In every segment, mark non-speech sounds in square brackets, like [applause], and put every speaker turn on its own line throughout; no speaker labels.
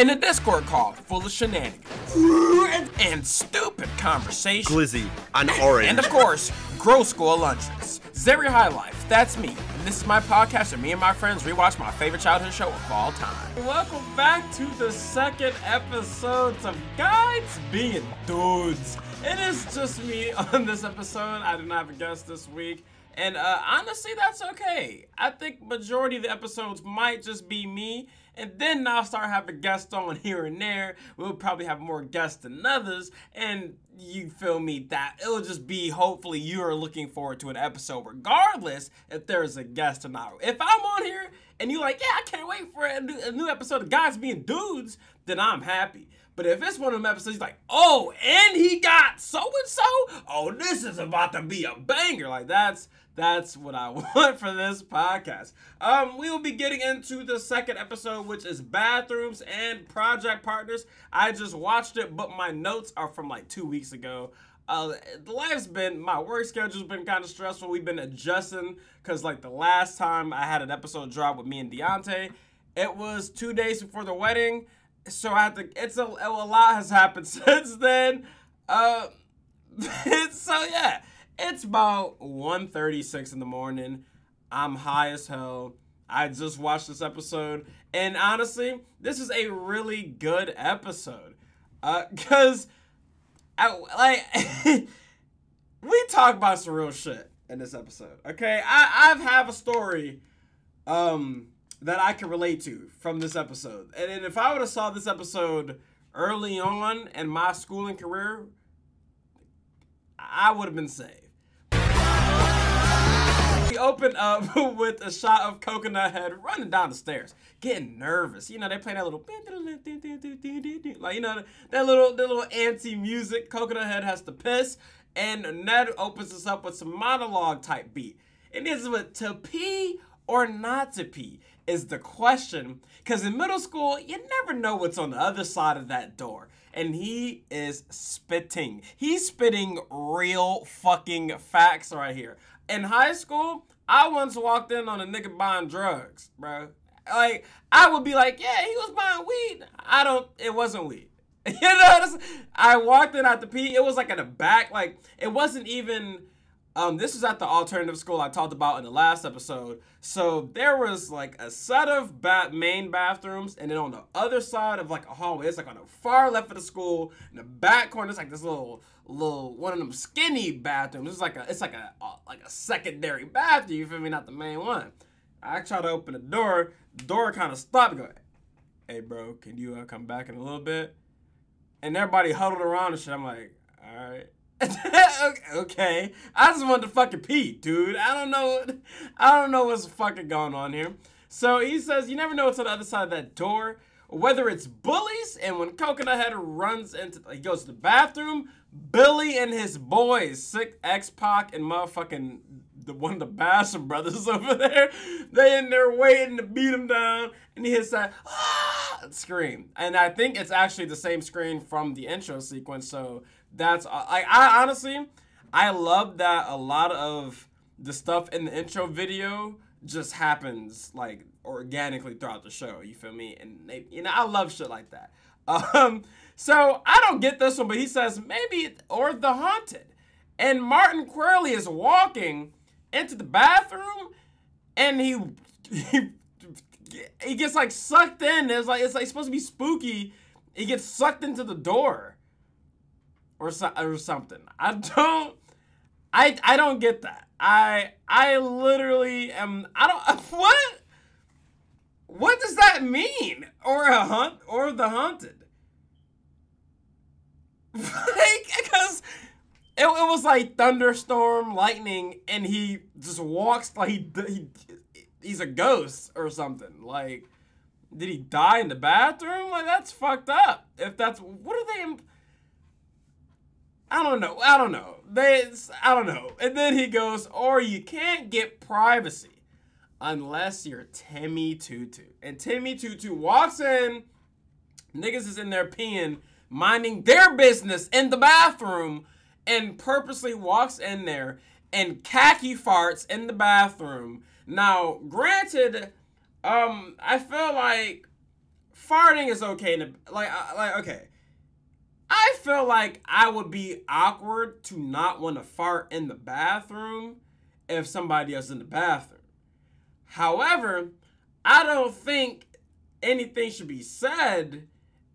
in a Discord call full of shenanigans and stupid conversations.
Glizzy, an orange.
And of course, Grow School Lunches. Xery High Life, that's me. And this is my podcast where me and my friends rewatch my favorite childhood show of all time. Welcome back to the second episode of Guides Being Dudes. It is just me [laughs] on this episode. I didn't have a guest this week. And uh, honestly, that's okay. I think majority of the episodes might just be me and then I'll start having guests on here and there. We'll probably have more guests than others, and you feel me that it'll just be hopefully you're looking forward to an episode regardless if there's a guest or not. If I'm on here and you're like, yeah, I can't wait for a new, a new episode of guys being dudes, then I'm happy. But if it's one of them episodes, like, oh, and he got so and so, oh, this is about to be a banger. Like that's that's what I [laughs] want for this podcast. Um, we will be getting into the second episode, which is bathrooms and project partners. I just watched it, but my notes are from like two weeks ago. Uh, the life's been my work schedule's been kind of stressful. We've been adjusting because like the last time I had an episode drop with me and Deontay, it was two days before the wedding, so I had to. It's a, a lot has happened [laughs] since then. Uh, [laughs] so yeah it's about 1.36 in the morning. I'm high as hell. I just watched this episode, and honestly, this is a really good episode. Uh, [laughs] cause, like, [laughs] we talk about some real shit in this episode. Okay, I I've have a story, um, that I can relate to from this episode, and, and if I would have saw this episode early on in my schooling career, I would have been saved. Open up [laughs] with a shot of Coconut Head running down the stairs, getting nervous. You know, they play that little like you know that little that little anti music. Coconut Head has to piss, and Ned opens us up with some monologue type beat. And this is what to pee or not to pee is the question. Because in middle school, you never know what's on the other side of that door. And he is spitting. He's spitting real fucking facts right here in high school, I once walked in on a nigga buying drugs, bro. Like I would be like, yeah, he was buying weed. I don't. It wasn't weed. [laughs] you know, I walked in at the P. It was like in the back. Like it wasn't even um, this is at the alternative school I talked about in the last episode. So there was like a set of main bathrooms, and then on the other side of like a hallway, it's like on the far left of the school, in the back corner, it's like this little little one of them skinny bathrooms. It's like a it's like a, a like a secondary bathroom. You feel me? Not the main one. I try to open the door. Door kind of stopped. Go, hey bro, can you uh, come back in a little bit? And everybody huddled around and shit. I'm like, all right. [laughs] okay, I just want to fucking pee, dude. I don't know. I don't know what's fucking going on here. So he says, you never know what's on the other side of that door. Whether it's bullies, and when Coconut Head runs into, he goes to the bathroom, Billy and his boys, sick X Pac and motherfucking the one of the Basham brothers [laughs] over there, they in there waiting to beat him down, and he hits that ah, scream. And I think it's actually the same screen from the intro sequence. So that's like I honestly I love that a lot of the stuff in the intro video just happens like organically throughout the show. You feel me? And they, you know, I love shit like that. [laughs] Um, so I don't get this one, but he says maybe or the haunted, and Martin Qwerly is walking into the bathroom, and he he he gets like sucked in. It's like it's like supposed to be spooky. He gets sucked into the door or so, or something. I don't I I don't get that. I I literally am I don't [laughs] what what does that mean? Or a hunt or the haunted? [laughs] like because it, it was like thunderstorm, lightning, and he just walks like he, he he's a ghost or something. Like, did he die in the bathroom? Like that's fucked up. If that's what are they? I don't know. I don't know. They, I don't know. And then he goes, or you can't get privacy unless you're Timmy Tutu. And Timmy Tutu walks in, niggas is in there peeing, minding their business in the bathroom, and purposely walks in there and khaki farts in the bathroom. Now, granted, um, I feel like farting is okay. In the, like, like okay. I feel like I would be awkward to not want to fart in the bathroom if somebody else in the bathroom. However, I don't think anything should be said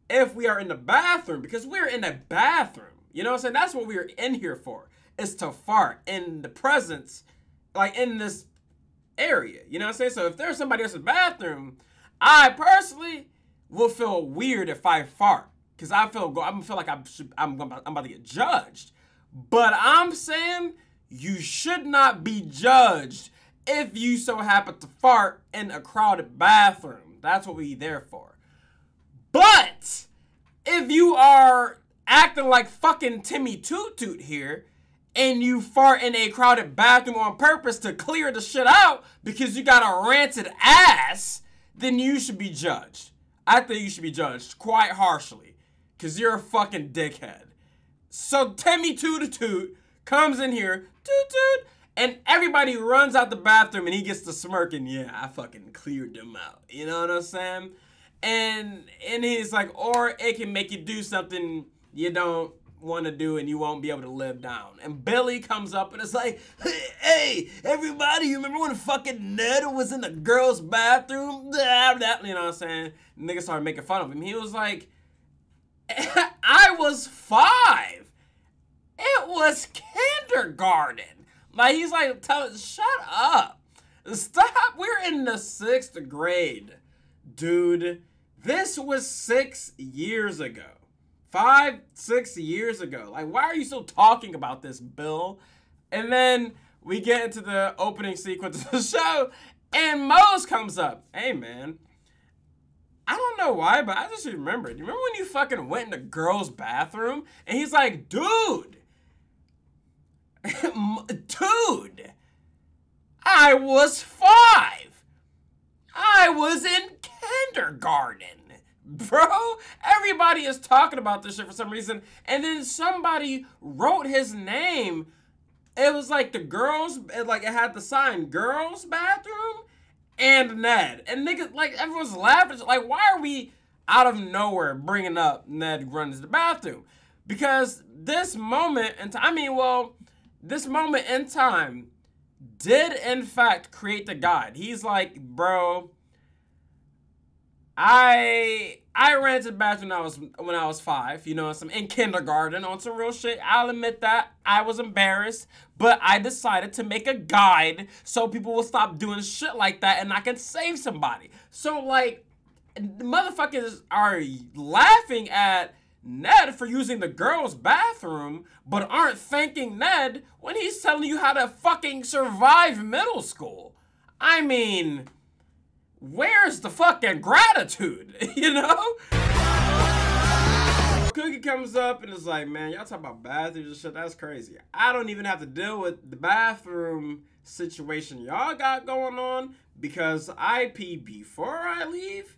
if we are in the bathroom because we're in the bathroom. You know what I'm saying? That's what we're in here for. Is to fart in the presence, like in this area. You know what I'm saying? So if there's somebody else in the bathroom, I personally will feel weird if I fart because I feel. I feel like I'm I'm I'm about to get judged. But I'm saying you should not be judged if you so happen to fart in a crowded bathroom. That's what we there for. But if you are acting like fucking Timmy Toot Toot here and you fart in a crowded bathroom on purpose to clear the shit out because you got a ranted ass, then you should be judged. I think you should be judged quite harshly because you're a fucking dickhead. So Timmy Toot Toot comes in here, toot toot, and everybody runs out the bathroom and he gets to smirking, yeah, I fucking cleared them out. You know what I'm saying? And and he's like, or it can make you do something you don't want to do and you won't be able to live down. And Billy comes up and it's like, [laughs] hey, everybody, you remember when fucking Ned was in the girls' bathroom? [laughs] You know what I'm saying? Niggas started making fun of him. He was like, [laughs] I was five. It was kindergarten. Like he's like, tell shut up. Stop. We're in the sixth grade. Dude, this was six years ago. Five, six years ago. Like, why are you still talking about this, Bill? And then we get into the opening sequence of the [laughs] show, and Moze comes up. Hey, man. I don't know why, but I just remembered. You remember when you fucking went in the girl's bathroom? And he's like, dude, [laughs] Dude, I was five. I was in kindergarten. Bro, everybody is talking about this shit for some reason. And then somebody wrote his name. It was like the girls, like it had the sign girls bathroom and Ned. And niggas, like everyone's laughing. Like, why are we out of nowhere bringing up Ned runs the bathroom? Because this moment, in time, I mean, well, this moment in time did in fact create the guide. He's like, bro, I I ran to the bathroom when I was when I was five, you know, some in kindergarten on some real shit. I'll admit that I was embarrassed, but I decided to make a guide so people will stop doing shit like that and I can save somebody. So like, motherfuckers are laughing at Ned for using the girls' bathroom, but aren't thanking Ned when he's telling you how to fucking survive middle school. I mean, where's the fucking gratitude, [laughs] you know? Cookie comes up and is like, man, y'all talk about bathrooms and shit, that's crazy. I don't even have to deal with the bathroom situation y'all got going on because I pee before I leave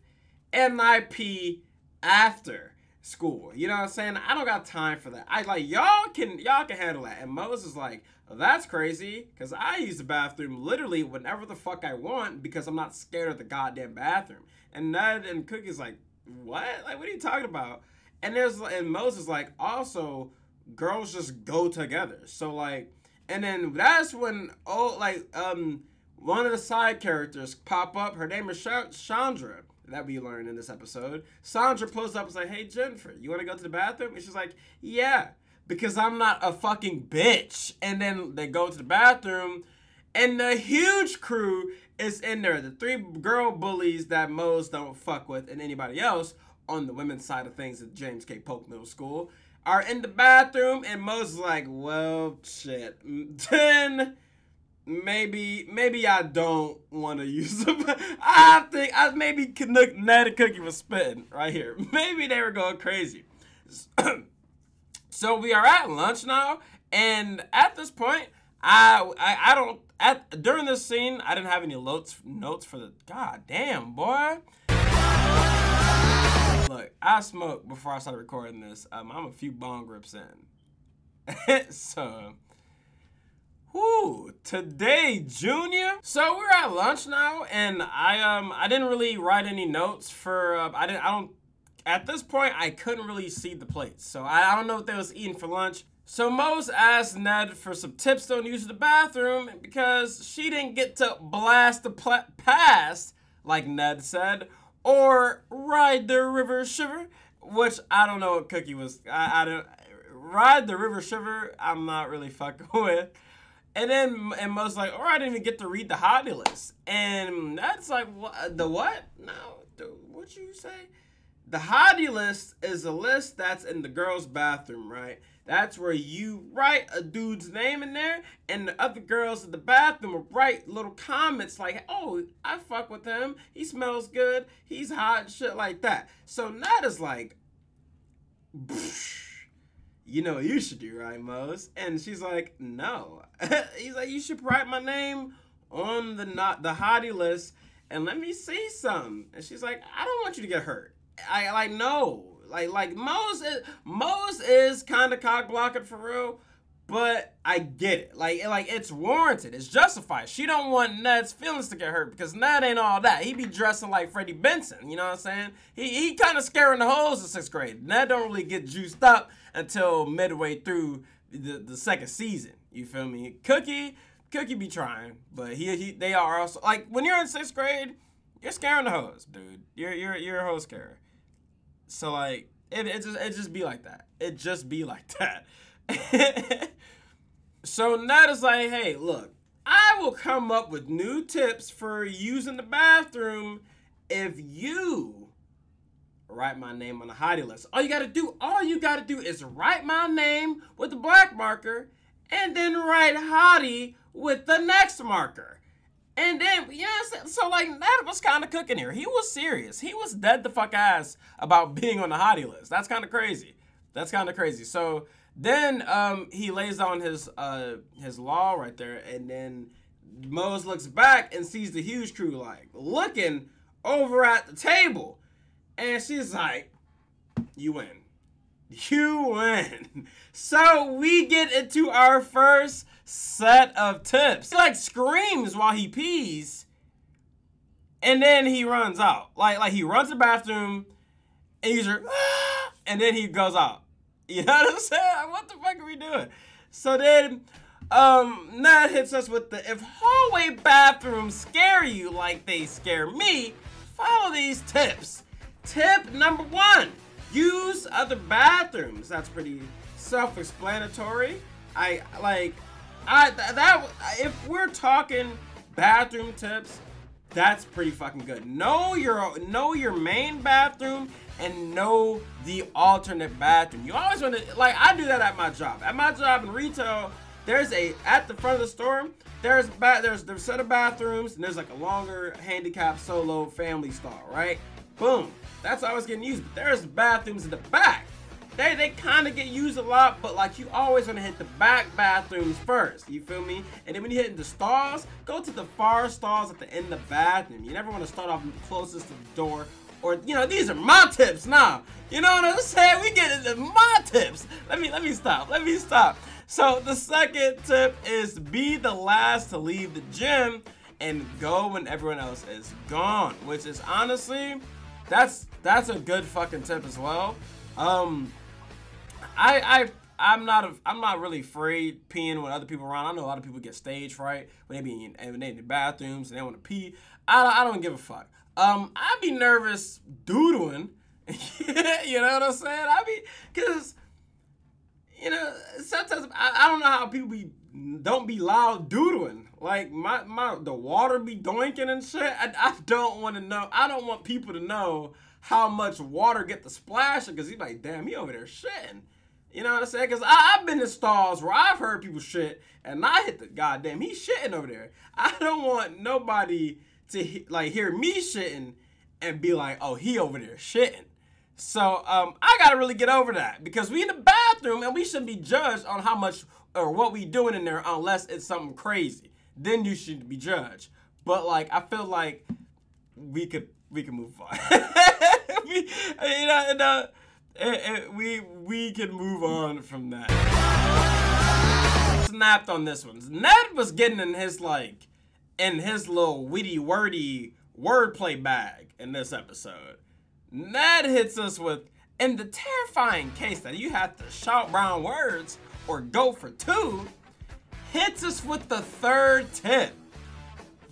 and I pee after school. You know what I'm saying? I don't got time for that. I like y'all can y'all can handle that. And Moses is like, that's crazy, because I use the bathroom literally whenever the fuck I want because I'm not scared of the goddamn bathroom. And Ned and Cookie's like, what? Like, what are you talking about? And there's and Moses like, also, girls just go together. So like, and then that's when oh like um one of the side characters pop up. Her name is Chandra that we learned in this episode. Sandra pulls up and like, "Hey Jennifer, you want to go to the bathroom?" And she's like, "Yeah." Because I'm not a fucking bitch. And then they go to the bathroom, and the huge crew is in there. The three girl bullies that Moze don't fuck with, and anybody else on the women's side of things at James K. Polk Middle School are in the bathroom, and Moze is like, well, shit. [laughs] Then maybe maybe I don't want to use them. [laughs] I think I maybe Ned and Cookie was spitting right here. [laughs] Maybe they were going crazy. [clears throat] so we are at lunch now, and at this point, I I, I don't at during this scene I didn't have any notes notes for the god damn boy. Look, I smoked before I started recording this. Um, I'm a few bong grips in, [laughs] so Whoo, today, Junior. So we're at lunch now, and I um I didn't really write any notes for uh, I didn't I don't at this point I couldn't really see the plates, so I, I don't know what they was eating for lunch. So Moze asked Ned for some tips on using the bathroom because she didn't get to blast the pl- past, like Ned said, or ride the river shiver, which I don't know what Cookie was. I, I don't ride the river shiver. I'm not really [laughs] fucking with. And then and Mo's like, oh, I didn't even get to read the hottie list. And that's like, what? The what? No, the, what you say? The hottie list is a list that's in the girls' bathroom, right? That's where you write a dude's name in there, and the other girls in the bathroom will write little comments like, oh, I fuck with him. He smells good. He's hot, shit like that. So that is like, you know what you should do, right, Moze? And she's like, no. [laughs] He's like, you should write my name on the not the hottie list and let me see some. And she's like, I don't want you to get hurt. I like no. Like like Moze is Moze is kind of cock blocking for real, but I get it. Like like it's warranted. It's justified. She don't want Ned's feelings to get hurt because Ned ain't all that. He be dressing like Freddie Benson. You know what I'm saying? He he kind of scaring the hoes in sixth grade. Ned don't really get juiced up until midway through the, the second season. You feel me? Cookie, Cookie be trying, but he, he they are also like when you're in sixth grade, you're scaring the hoes, dude. You're you're you're a hoe scarer. So like it it just it just be like that. It just be like [laughs] that. so Ned is like, hey, look, I will come up with new tips for using the bathroom if you write my name on the hottie list. All you gotta do, all you gotta do is write my name with the black marker and then write hottie with the next marker. And then, yeah, so, so like that was kind of cooking here. He was serious. He was dead the fuck ass about [laughs] being on the hottie list. That's kind of crazy. That's kind of crazy. So then um, he lays on his uh, his law right there, and then Moze looks back and sees the huge crew like looking over at the table. And she's like, You win. You win. So we get into our first set of tips. He like screams while he pees. And then he runs out. Like like he runs to the bathroom and he's like, ah, and then he goes out. You know what I'm saying? What the fuck are we doing? So then um Ned hits us with the if hallway bathrooms scare you like they scare me, follow these tips. Tip number one use other bathrooms. That's pretty self explanatory. I like, I that if we're talking bathroom tips, that's pretty fucking good. Know your know your main bathroom and know the alternate bathroom. You always want to like I do that at my job. At my job in retail, there's a at the front of the store. There's ba- there's there's a set of bathrooms and there's like a longer handicap solo family stall, right? Boom. That's always getting used. But there's bathrooms in the back. They they kind of get used a lot, but like you always want to hit the back bathrooms first. You feel me? And then when you hit the stalls, go to the far stalls at the end of the bathroom. You never want to start off closest to the door. Or you know, these are my tips now. You know what I'm saying? We get into my tips. Let me let me stop. Let me stop. So the second tip is be the last to leave the gym and go when everyone else is gone, which is honestly that's that's a good fucking tip as well. Um, I I I'm not a, I'm not really afraid peeing when other people around. I know a lot of people get stage fright when they be in, when they in the bathrooms and they want to pee. I I don't give a fuck. Um, I'd be nervous doodling. [laughs] you know what I'm saying? I be cause you know sometimes I, I don't know how people be don't be loud doodling. Like my my the water be doinking and shit. I, I don't want to know. I don't want people to know how much water get the splashing because he's like, damn, he over there shitting. You know what I'm saying? Because I've been in stalls where I've heard people shit and I hit the goddamn, he's shitting over there. I don't want nobody to like hear me shitting and be like, oh, he over there shitting. So um, I gotta really get over that because we in the bathroom and we shouldn't be judged on how much or what we doing in there unless it's something crazy. Then you should be judged. But like I feel like we could we can move on. [laughs] we, you know, and, and eh, eh, we we can move on from that. snapped on this one. Ned was getting in his like in his little witty wordy wordplay bag in this episode. Ned hits us with in the terrifying case that you have to shout brown words or go for two, hits us with the third tip.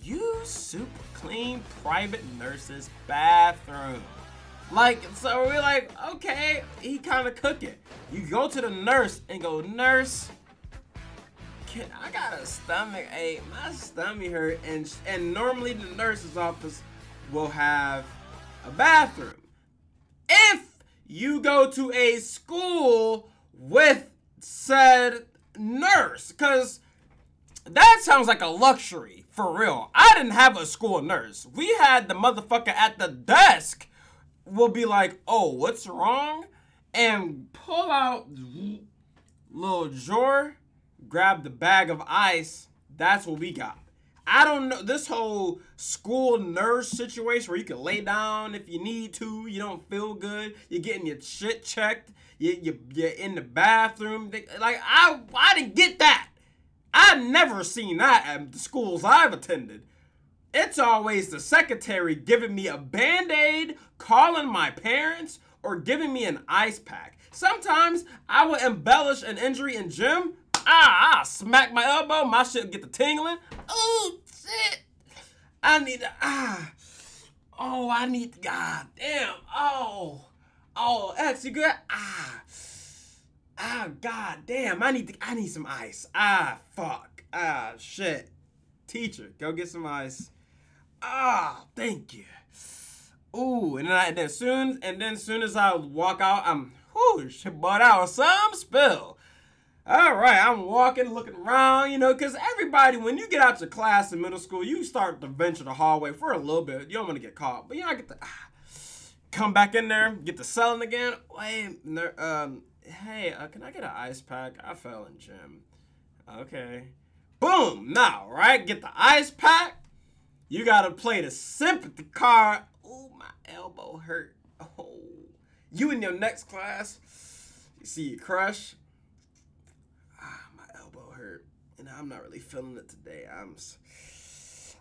Use super clean private nurse's bathroom. Like, so we're like, okay, he kind of cook it. You go to the nurse and go, nurse, can, I got a stomach ache. My stomach hurt, and and normally the nurse's office will have a bathroom. If you go to a school with said nurse, because that sounds like a luxury for real. I didn't have a school nurse. We had the motherfucker at the desk will be like, "Oh, what's wrong?" and pull out little drawer, grab the bag of ice. That's what we got. I don't know this whole school nurse situation where you can lay down if you need to. You don't feel good. You're getting your shit checked. You you you're in the bathroom. Like I I didn't get that. I've never seen that at the schools I've attended. It's always the secretary giving me a band aid, calling my parents, or giving me an ice pack. Sometimes I will embellish an injury in gym. Ah, I smack my elbow, my shit get the tingling. Oh, shit. I need to, ah. Oh, I need god damn. Oh. Oh, X, you good? Ah. Ah, god damn. I need to, I need some ice. Ah, fuck. Ah, shit. Teacher, go get some ice. Ah, thank you. Ooh, and then, I, then soon, and then soon as I walk out, I'm, whoo, but out some spill. All right, I'm walking, looking around, you know, because everybody, when you get out your class in middle school, you start to venture the hallway for a little bit. You don't want to get caught, but you know, I get to ah, come back in there, get to selling again. Wait, um, hey, uh, can I get an ice pack? I fell in gym. Okay. Boom, now, right? Get the ice pack. You gotta play the sympathy card. Oh, my elbow hurt. Oh, you in your next class, you see your crush. Ah, my elbow hurt, and I'm not really feeling it today. I'm.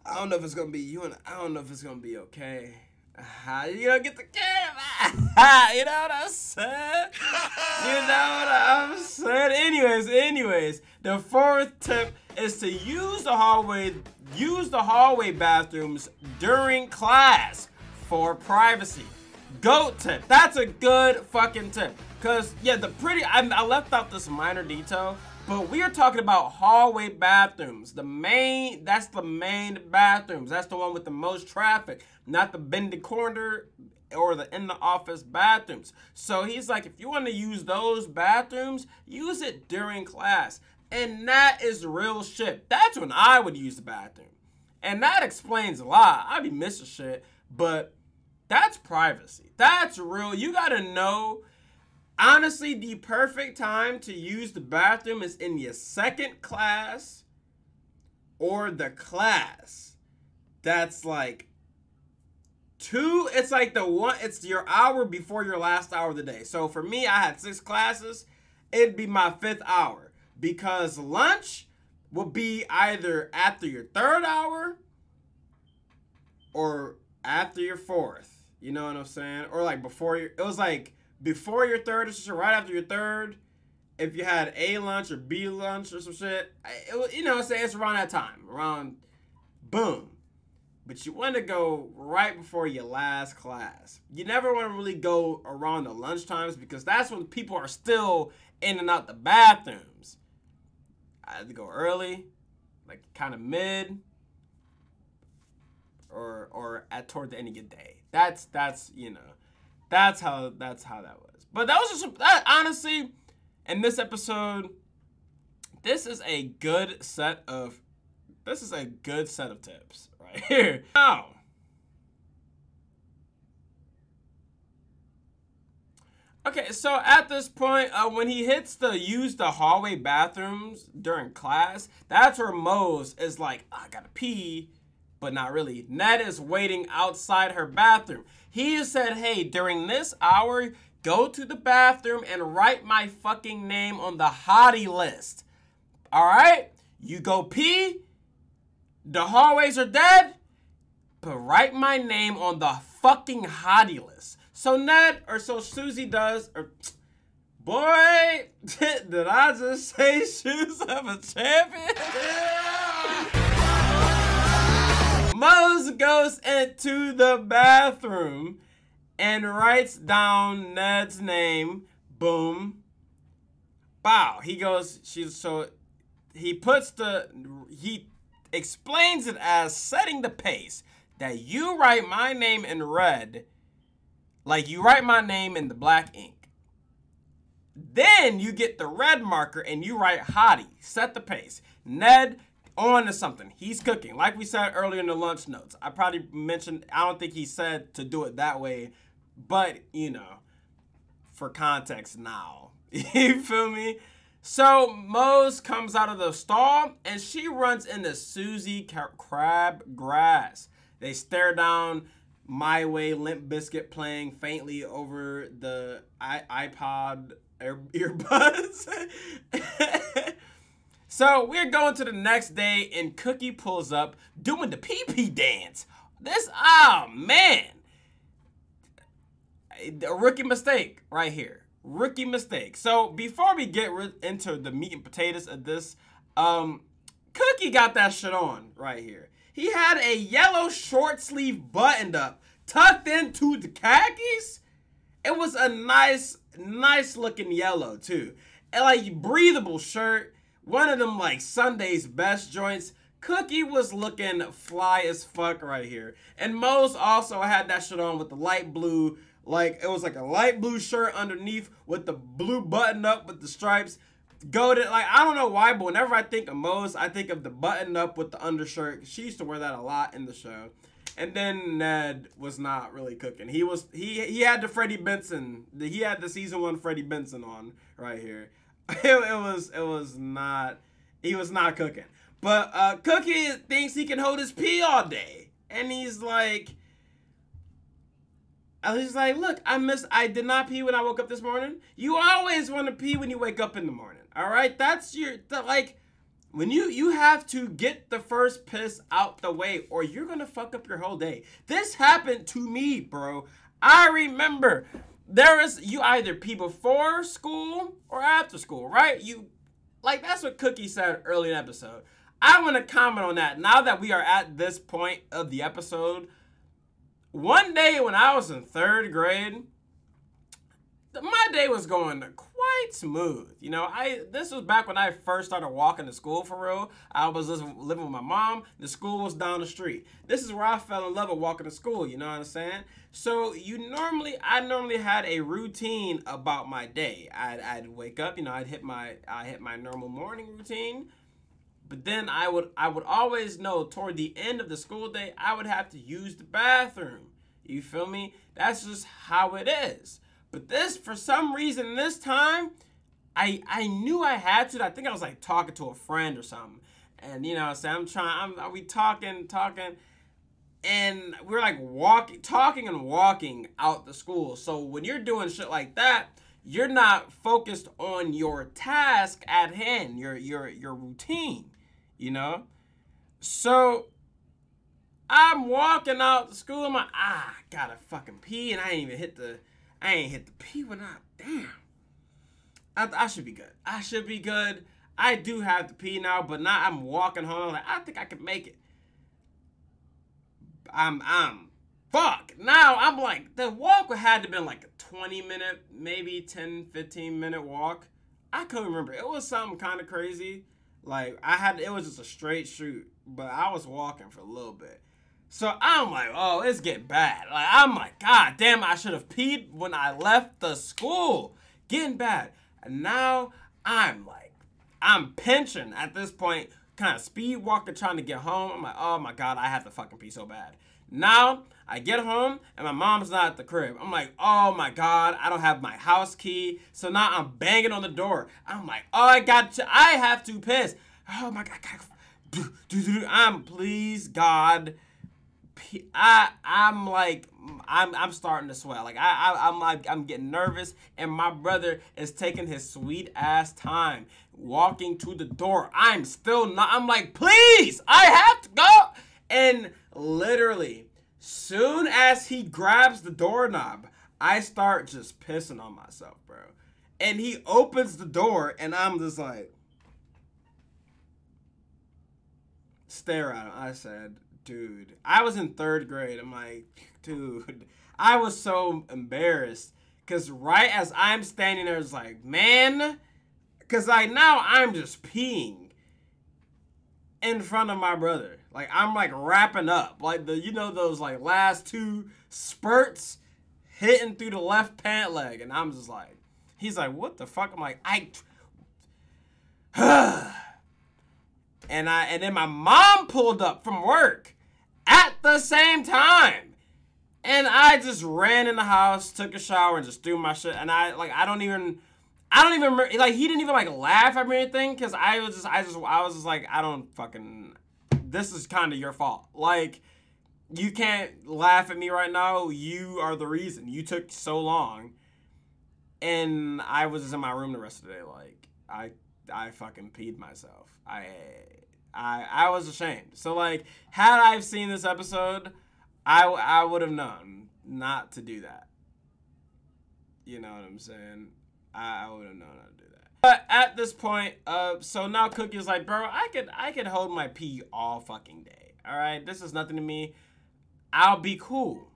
I don't know if it's gonna be you, and I don't know if it's gonna be okay. Uh, you don't get the camera. [laughs] you know what I'm saying? you know what I'm saying? Anyways, anyways, the fourth tip is to use the hallway use the hallway bathrooms during class for privacy. Goat tip. That's a good fucking tip. Cause yeah, the pretty I, I left out this minor detail, but we are talking about hallway bathrooms. The main that's the main bathrooms. That's the one with the most traffic, not the bendy corner or the in the office bathrooms. So he's like, if you want to use those bathrooms, use it during class. And that is real shit. That's when I would use the bathroom. And that explains a lot. I'd be missing shit, but that's privacy. That's real. You gotta know. Honestly, the perfect time to use the bathroom is in your second class or the class that's like two it's like the one it's your hour before your last hour of the day so for me i had six classes it'd be my fifth hour because lunch will be either after your third hour or after your fourth. You know what I'm saying? Or like before your, it was like before your third, or right after your third. If you had A lunch or B lunch or some shit, it you know, say it's around that time, around boom. But you want to go right before your last class. You never want to really go around the lunch times because that's when people are still in and out the bathrooms. I had to go early, like kind of mid, or or at toward the end of your day. That's that's you know, that's how that's how that was. But that was just that honestly, in this episode, this is a good set of this is a good set of tips [laughs] right here. Now. Okay, so at this point, uh, when he hits the use the hallway bathrooms during class, that's where Moze is like, oh, I gotta pee, but not really. Ned is waiting outside her bathroom. He said, hey, during this hour, go to the bathroom and write my fucking name on the hottie list. All right? You go pee. The hallways are dead. But write my name on the fucking hottie list. So Ned, or so Susie does, or boy, [laughs] did I just say [laughs] shoes of a champion? Moze goes into the bathroom and writes down Ned's name. Boom. Bow. He goes, she's so he puts the he explains it as setting the pace that you write my name in red like you write my name in the black ink. Then you get the red marker and you write Hottie. Set the pace. Ned on to something. He's cooking. Like we said earlier in the lunch notes. I probably mentioned, I don't think he said to do it that way, but you know, for context now. [laughs] you feel me? So Moze comes out of the stall and she runs into Susie Crabgrass. They stare down my Way Limp Bizkit playing faintly over the iPod [laughs] earbuds. [laughs] so we're going to the next day, and Cookie pulls up doing the pee pee dance. This, oh man, a rookie mistake right here. Rookie mistake. So before we get into the meat and potatoes of this, um, Cookie got that shit on right here. He had a yellow short sleeve buttoned up, tucked into the khakis. It was a nice, nice looking yellow too. And like breathable shirt. One of them like Sunday's best joints. Cookie was looking fly as fuck right here. And Moze also had that shit on with the light blue, like it was like a light blue shirt underneath with the blue button up with the stripes go to like I don't know why, but whenever I think of Moze, I think of the button up with the undershirt. She used to wear that a lot in the show. And then Ned was not really cooking. He was he he had the Freddie Benson. He had the season one Freddie Benson on right here. [laughs] It, it was it was not he was not cooking. But uh, Cookie thinks he can hold his pee all day, and he's like I was like, look, I miss I did not pee when I woke up this morning. You always want to pee when you wake up in the morning. All right? That's your the, like when you you have to get the first piss out the way or you're to fuck up your whole day. This happened to me, bro. I remember there is you either pee before school or after school, right? You like that's what Cookie said early in the episode. I want to comment on that now that we are at this point of the episode one day when I was in third grade, my day was going quite smooth. You know, I this was back when I first started walking to school for real. I was living with my mom. The school was down the street. This is where I fell in love with walking to school. You know what I'm saying? So you normally, I normally had a routine about my day. I'd, I'd wake up. You know, I'd hit my I hit my normal morning routine. But then I would I would always know toward the end of the school day I would have to use the bathroom. You feel me? That's just how it is. But this for some reason this time I I knew I had to. I think I was like talking to a friend or something. And you know, so I'm trying I'm are we talking talking and we're like walking talking and walking out the school. So when you're doing shit like that, you're not focused on your task at hand, your your your routine you know? So I'm walking out the school. I'm like, ah, I gotta fucking pee, and I ain't even hit the, I ain't hit the pee when I, damn. I, I should be good. I should be good. I do have to pee now, but now I'm walking home. Like, I think I can make it. I'm, I'm, fuck. Now I'm like, the walk had to have been like a 20 minute, maybe 10, 15 minute walk. I couldn't remember. It was something kind of crazy. Like I had it was just a straight shoot, but I was walking for a little bit. So I'm like, oh, it's getting bad. Like I'm like, God damn, I should have peed when I left the school. Getting bad. And now I'm like, I'm pinching at this point, kind of speed walking, trying to get home. I'm like, oh my God, I have to fucking pee so bad. Now I get home and my mom's not at the crib. I'm like, oh my god, I don't have my house key. So now I'm banging on the door. I'm like, oh, I got to, I have to piss. Oh my god, [sniffs] I'm please God, I I'm like I'm I'm starting to sweat. Like I, I I'm like I'm getting nervous, and my brother is taking his sweet ass time walking to the door. I'm still not. I'm like, please, I have to go. And literally, soon as he grabs the doorknob, I start just pissing on myself, bro. And he opens the door, and I'm just like, stare at him. I said, dude, I was in third grade. I'm like, dude, I was so embarrassed. Because right as I'm standing there, it's like, man, because like now I'm just peeing in front of my brother. Like I'm like wrapping up. Like the, you know, those like last two spurts hitting through the left pant leg. And I'm just like, he's like, what the fuck? I'm like, I. [sighs] and I and then my mom pulled up from work at the same time. And I just ran in the house, took a shower, and just threw my shit. And I like I don't even I don't even like he didn't even like laugh at me or anything because I was just I just I was just like I don't fucking this is kind of your fault. Like you can't laugh at me right now. You are the reason. You took so long. And I was just in my room the rest of the day like I I fucking peed myself. I I I was ashamed. So like, had I seen this episode, I I would have known not to do that. You know what I'm saying? I, I would have known how to do that. But at this point, uh, so now Cookie's like, bro, I could I could hold my pee all fucking day. All right, this is nothing to me. I'll be cool.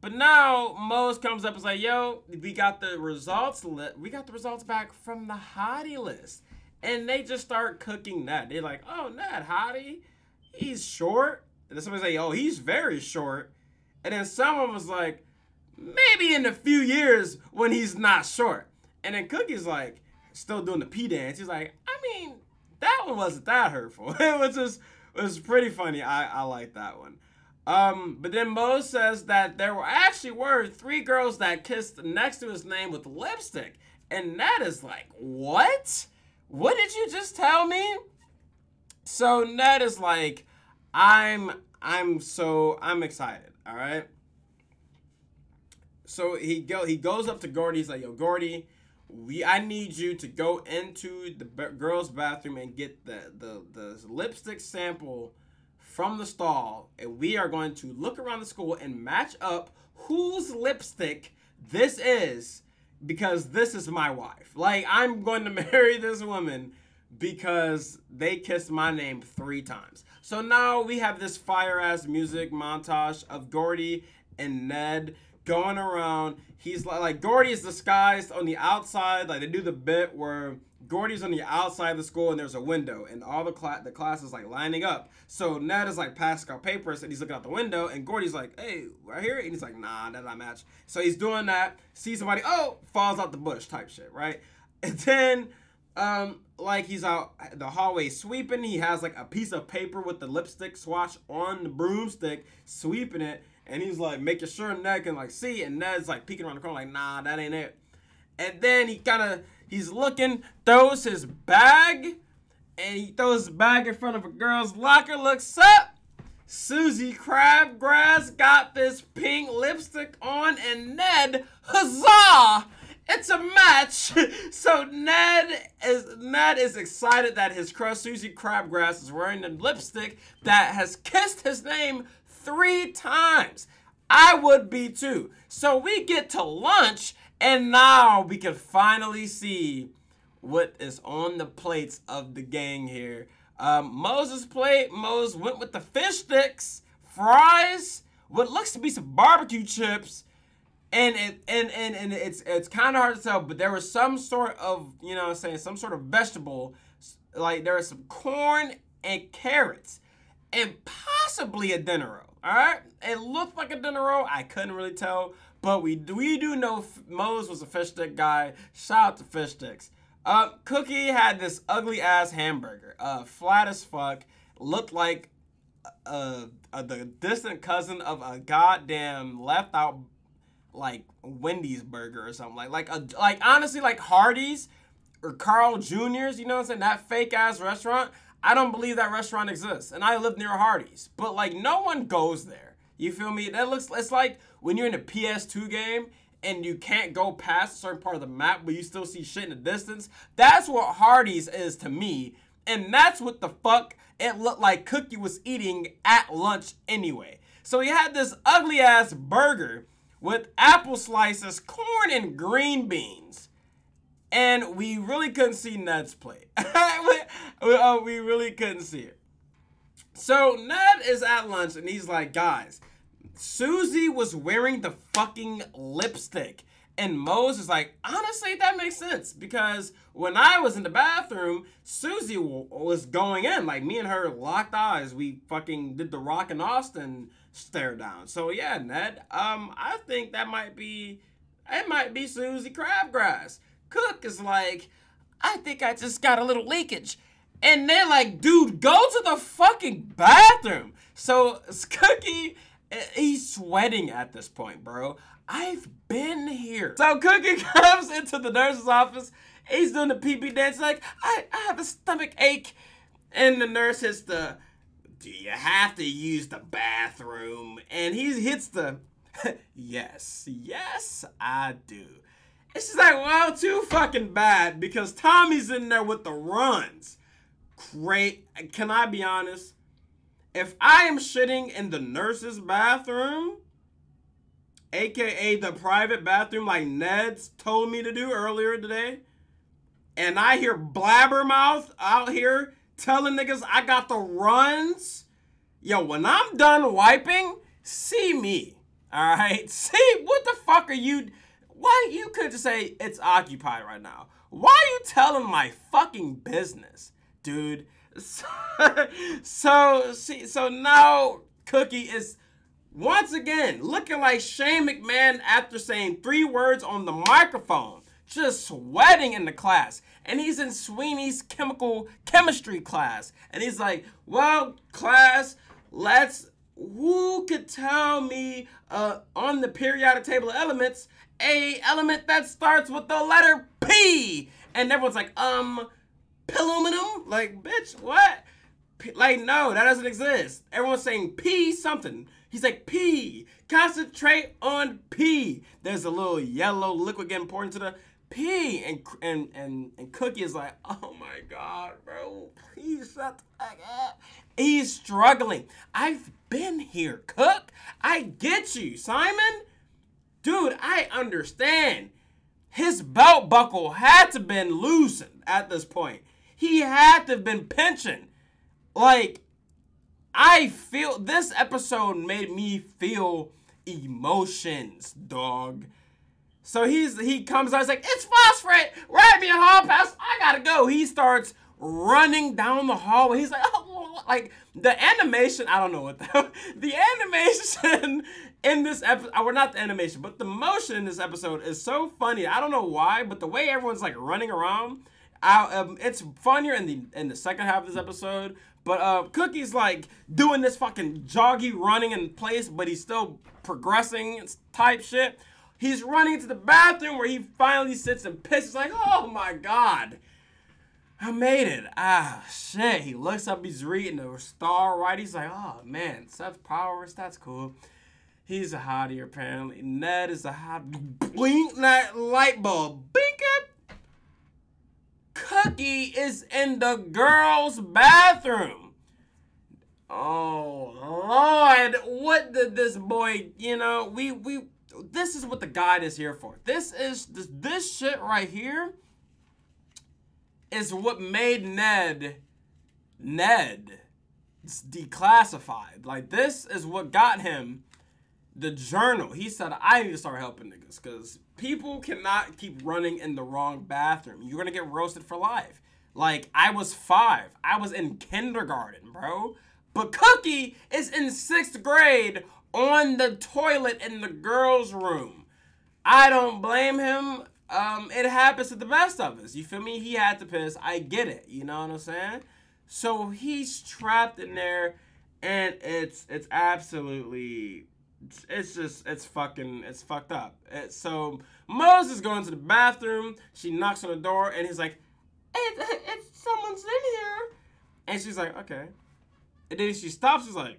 But now Moze comes up and is like, yo, we got the results li- we got the results back from the hottie list. And they just start cooking that. They're like, oh, Ned Hottie, he's short. And then somebody say, oh, he's very short. And then someone was like, maybe in a few years when he's not short. And then Cookie's like, still doing the P dance. He's like, I mean, that one wasn't that hurtful. [laughs] it was just, it was pretty funny. I, I like that one. Um, but then Mo says that there were actually were three girls that kissed next to his name with lipstick. And that is like, what? What did you just tell me? So Ned is like, I'm I'm so I'm excited. All right. So he go he goes up to Gordy. He's like, Yo, Gordy, we I need you to go into the b- girls' bathroom and get the, the the lipstick sample from the stall, and we are going to look around the school and match up whose lipstick this is because this is my wife. Like, I'm going to [laughs] marry this woman because they kissed my name three times. So now we have this fire ass music montage of Gordy and Ned going around. He's like, like Gordy is disguised on the outside. Like they do the bit where Gordy's on the outside of the school and there's a window and all the class the class is like lining up. So Ned is like passing out papers and he's looking out the window and Gordy's like, hey, right here? And he's like, nah, that not match. So he's doing that, sees somebody, oh, falls out the bush type shit, right? [laughs] And then um like he's out the hallway sweeping, he has like a piece of paper with the lipstick swatch on the broomstick, sweeping it, and he's like making sure Ned can like see, and Ned's like peeking around the corner, like, nah, that ain't it. And then he kind of He's looking, throws his bag, and he throws his bag in front of a girl's locker, looks up. Susie Crabgrass got this pink lipstick on, and Ned, huzzah! It's a match. [laughs] so Ned is Ned is excited that his crush Susie Crabgrass is wearing the lipstick that has kissed his name three times. I would be too. So we get to lunch and now we can finally see what is on the plates of the gang here. Um, Moses plate, Moses went with the fish sticks, fries, what looks to be some barbecue chips, and it and and, and it's it's kind of hard to tell, but there was some sort of you know I'm saying some sort of vegetable, like there was some corn and carrots, and possibly a dinner roll. All right, it looked like a dinner roll. I couldn't really tell, but we we do know Moze was a fish stick guy. Shout out to fish sticks. Uh, Cookie had this ugly ass hamburger, uh, flat as fuck, looked like uh, uh, the distant cousin of a goddamn left out like Wendy's burger or something like like a like honestly like Hardee's or Carl Jr.'s. You know what I'm saying? That fake ass restaurant. I don't believe that restaurant exists, and I live near Hardee's, but like no one goes there. You feel me? That looks. It's like when you're in a PS2 game and you can't go past a certain part of the map, but you still see shit in the distance. That's what Hardee's is to me, and that's what the fuck it looked like Cookie was eating at lunch anyway. So he had this ugly ass burger with apple slices, corn, and green beans. And we really couldn't see Ned's plate. we, [laughs] uh, we really couldn't see it. So Ned is at lunch and he's like, guys, Suzie was wearing the fucking lipstick. And Moze is like, honestly, that makes sense because when I was in the bathroom, Suzie w- was going in. Like me and her locked eyes. We fucking did the Rock and Austin stare down. So yeah, Ned, um, I think that might be, it might be Suzie Crabgrass. Cook is like, I think I just got a little leakage. And they're like, dude, go to the fucking bathroom. So [laughs] Cookie, he's sweating at this point, bro. I've been here. So Cookie [laughs] comes into the nurse's office. He's doing the pee pee dance, like, I, I have a stomach ache. And the nurse hits the, do you have to use the bathroom? And he hits the, [laughs] yes, yes, I do. It's just like, well, too fucking bad because Tommy's in there with the runs. Great. Can I be honest? If I am shitting in the nurse's bathroom, aka the private bathroom like Ned's told me to do earlier today, and I hear blabbermouth out here telling niggas I got the runs, yo, when I'm done wiping, see me. All right? [laughs] See, what the fuck are you why you could just say it's occupied right now? Why are you telling my fucking business, dude? So, [laughs] so so now Cookie is once again looking like Shane McMahon after saying three words on the microphone, just sweating in the class. And he's in Sweeney's chemical chemistry class, and he's like, "Well, class, let's." Who could tell me uh, on the periodic table of elements a element that starts with the letter P. And everyone's like, um, aluminum? Like, bitch, what? P- like, no, that doesn't exist. Everyone's saying P something. He's like, P. Concentrate on P. There's a little yellow liquid getting poured into the P. And and and, and Cookie is like, [laughs] oh my god, bro. Please shut the fuck up. He's struggling. I've been here, Cook. I get you, Simon dude, I understand. His belt buckle had to been loosened at this point. He had to have been pinching. Like, I feel this episode made me feel emotions, dog. So he's he comes out, he's like, it's phosphorate, ride me a hall pass, I gotta go. He starts running down the hallway. He's like, oh, [laughs] like the animation. I don't know what the [laughs] the animation [laughs] in this episode. Uh, well, not the animation, but the motion in this episode is so funny. I don't know why, but the way everyone's like running around, Um, it's funnier in the in the second half of this episode. But uh, Cookie's like doing this fucking joggy running in place, but he's still progressing type shit. He's running to the bathroom where he finally sits and pisses like, oh my god. I made it. Ah, shit. He looks up, he's reading the star right. He's like, oh, man, Seth Powers, that's cool. He's a hottie, apparently. Ned is a hot. Blink that light bulb. Blink it. Cookie is in the girls' bathroom. Oh, Lord. What did this boy, you know, we, we, this is what the guide is here for. This is, this, this shit right here is what made Ned Ned declassified. Like this is what got him the journal. He said, I need to start helping niggas because people cannot keep running in the wrong bathroom. You're gonna get roasted for life. Like I was five. I was in kindergarten, bro. But Cookie is in sixth grade on the toilet in the girls' room. I don't blame him um, it happens to the best of us. You feel me? He had to piss. I get it. You know what I'm saying? So he's trapped in there, and it's it's absolutely, it's just it's fucking it's fucked up. So Moze's going to the bathroom. She knocks on the door, and he's like, "It's, it's someone's in here." And she's like, okay. And then she stops. She's like,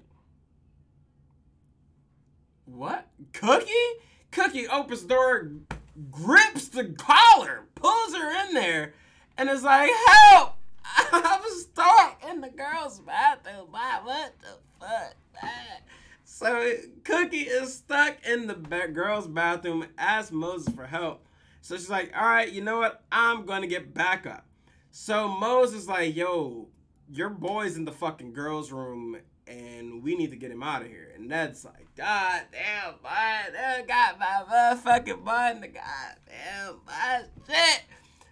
what? Cookie? Cookie opens the door, grips the collar, pulls her in there, and is like, help! [laughs] I'm stuck in the girl's bathroom. Why? What the fuck? So Cookie is stuck in the ba- girl's bathroom, asks Moses for help. So she's like, all right, you know what? I'm going to get back up. So Moses is like, yo, your boy's in the fucking girls' room and we need to get him out of here. And that's like, God damn, boy, they got my motherfucking boy in the goddamn my shit.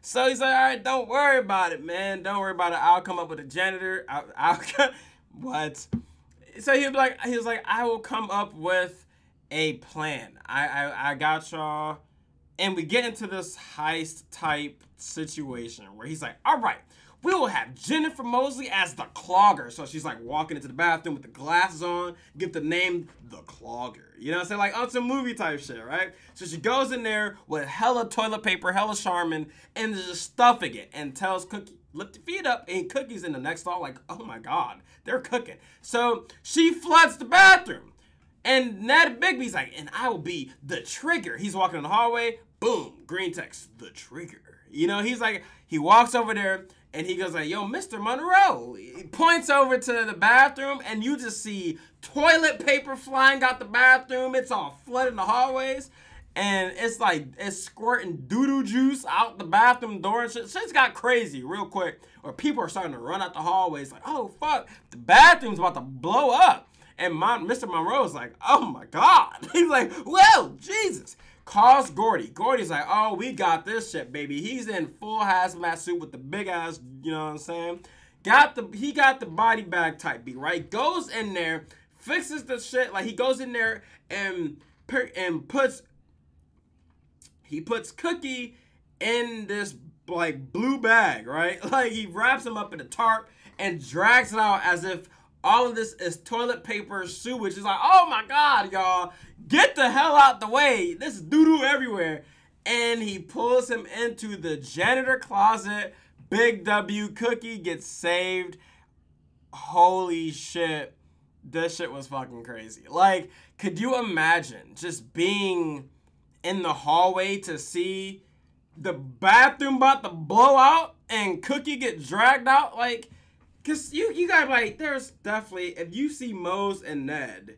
So he's like, all right, don't worry about it, man. Don't worry about it. I'll come up with a janitor. I'll, I'll [laughs] what? So he was like, he was like, I will come up with a plan. I, I, I got y'all. And we get into this heist type situation where he's like, all right, we will have Jennifer Mosely as the clogger. So she's like walking into the bathroom with the glasses on, give the name the clogger. You know what I'm saying? Like on some movie type shit, right? So she goes in there with hella toilet paper, hella Charmin, and just stuffing it and tells Cookie, lift your feet up, and Cookie's in the next stall, like, oh my god, they're cooking. So she floods the bathroom. And Ned Bigby's like, and I will be the trigger. He's walking in the hallway, boom, green text, the trigger. You know, he's like, he walks over there and he goes like, "Yo, Mr. Monroe." He points over to the bathroom, and you just see toilet paper flying out the bathroom. It's all flooding the hallways, and it's like it's squirting doo doo juice out the bathroom door and shit. Shit's got crazy real quick. Or people are starting to run out the hallways, like, "Oh fuck, the bathroom's about to blow up." And my, Mr. Monroe's like, "Oh my god!" [laughs] He's like, "Well, Jesus." calls Gordy. Gordy's like, oh, we got this shit, baby. He's in full hazmat suit with the big ass, you know what I'm saying? Got the he got the body bag type B, right? Goes in there, fixes the shit, like he goes in there and and puts he puts Cookie in this like blue bag, right? [laughs] Like he wraps him up in a tarp and drags it out as if all of this is toilet paper sewage. It's like, oh my god, y'all, get the hell out the way. This is doo doo everywhere. And he pulls him into the janitor closet. Big W Cookie gets saved. Holy shit. This shit was fucking crazy. Like, could you imagine just being in the hallway to see the bathroom about to blow out and Cookie get dragged out? Like, cause you you got like there's definitely if you see Moze and Ned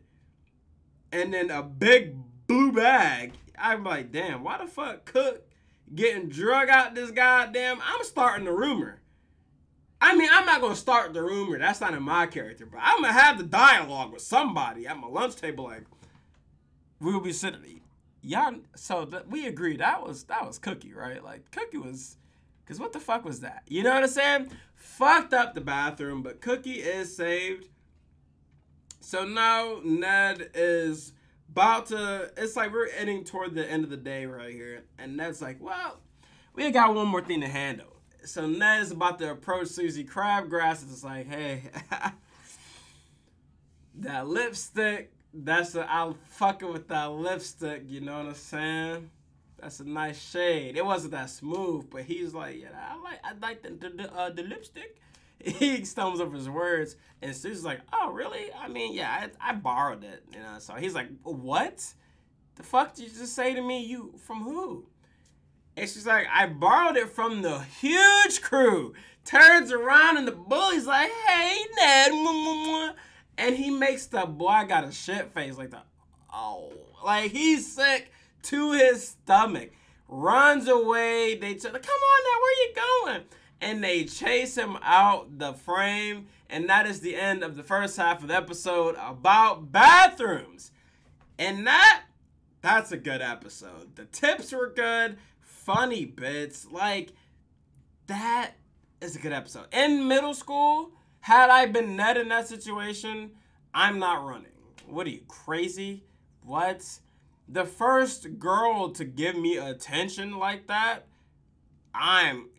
and then a big blue bag. I'm like, damn, why the fuck Cook getting drug out this goddamn? I'm starting the rumor. I mean, I'm not gonna start the rumor. That's not in my character, but I'm gonna have the dialogue with somebody at my lunch table. Like, we'll be sitting. Y'all, so th- we agreed that was that was Cookie, right? Like, Cookie was, cause what the fuck was that? You know what I'm saying? Fucked up the bathroom, but Cookie is saved. So now Ned is about to. It's like we're ending toward the end of the day right here, and Ned's like, "Well, we got one more thing to handle." So Ned is about to approach Suzie Crabgrass. It's like, "Hey, [laughs] that lipstick. That's a, I'm fucking with that lipstick. You know what I'm saying?" That's a nice shade. It wasn't that smooth, but he's like, yeah, I like, I like the the, the, uh, the lipstick. [laughs] he stumbles over his words, and Suzie's like, "Oh, really? I mean, yeah, I, I borrowed it, you know." So he's like, "What? The fuck did you just say to me? You from who?" And she's like, "I borrowed it from the huge crew." Turns around and the bully's like, "Hey, Ned," and he makes the boy got a shit face like the, oh, like he's sick to his stomach. Runs away. They tell, "Come on now, where you going?" and they chase him out the frame. And that is the end of the first half of the episode about bathrooms. And that that's a good episode. The tips were good, funny bits. Like that is a good episode. In middle school, had I been Ned in that situation, I'm not running. What are you crazy? What? The first girl to give me attention like that, I'm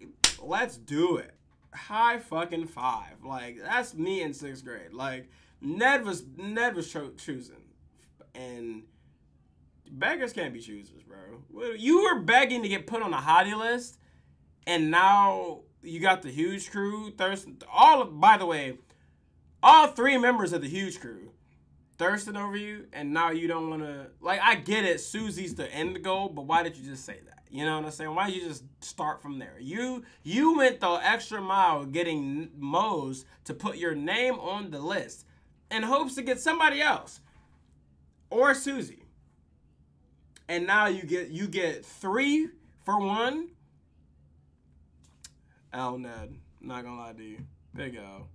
let's do it. High fucking five. Like that's me in sixth grade. Like Ned was Ned was cho- choosing, and beggars can't be choosers, bro. You were begging to get put on a hottie list, and now you got the huge crew. Thurston, all of, by the way, all three members of the huge crew Thurston over you, and now you don't want to. Like, I get it. Suzie's the end goal, but why did you just say that? You know what I'm saying? Why did you just start from there? You you went the extra mile getting Moze to put your name on the list in hopes to get somebody else or Suzie. And now you get you get three for one. L Ned, not gonna lie to you, big L.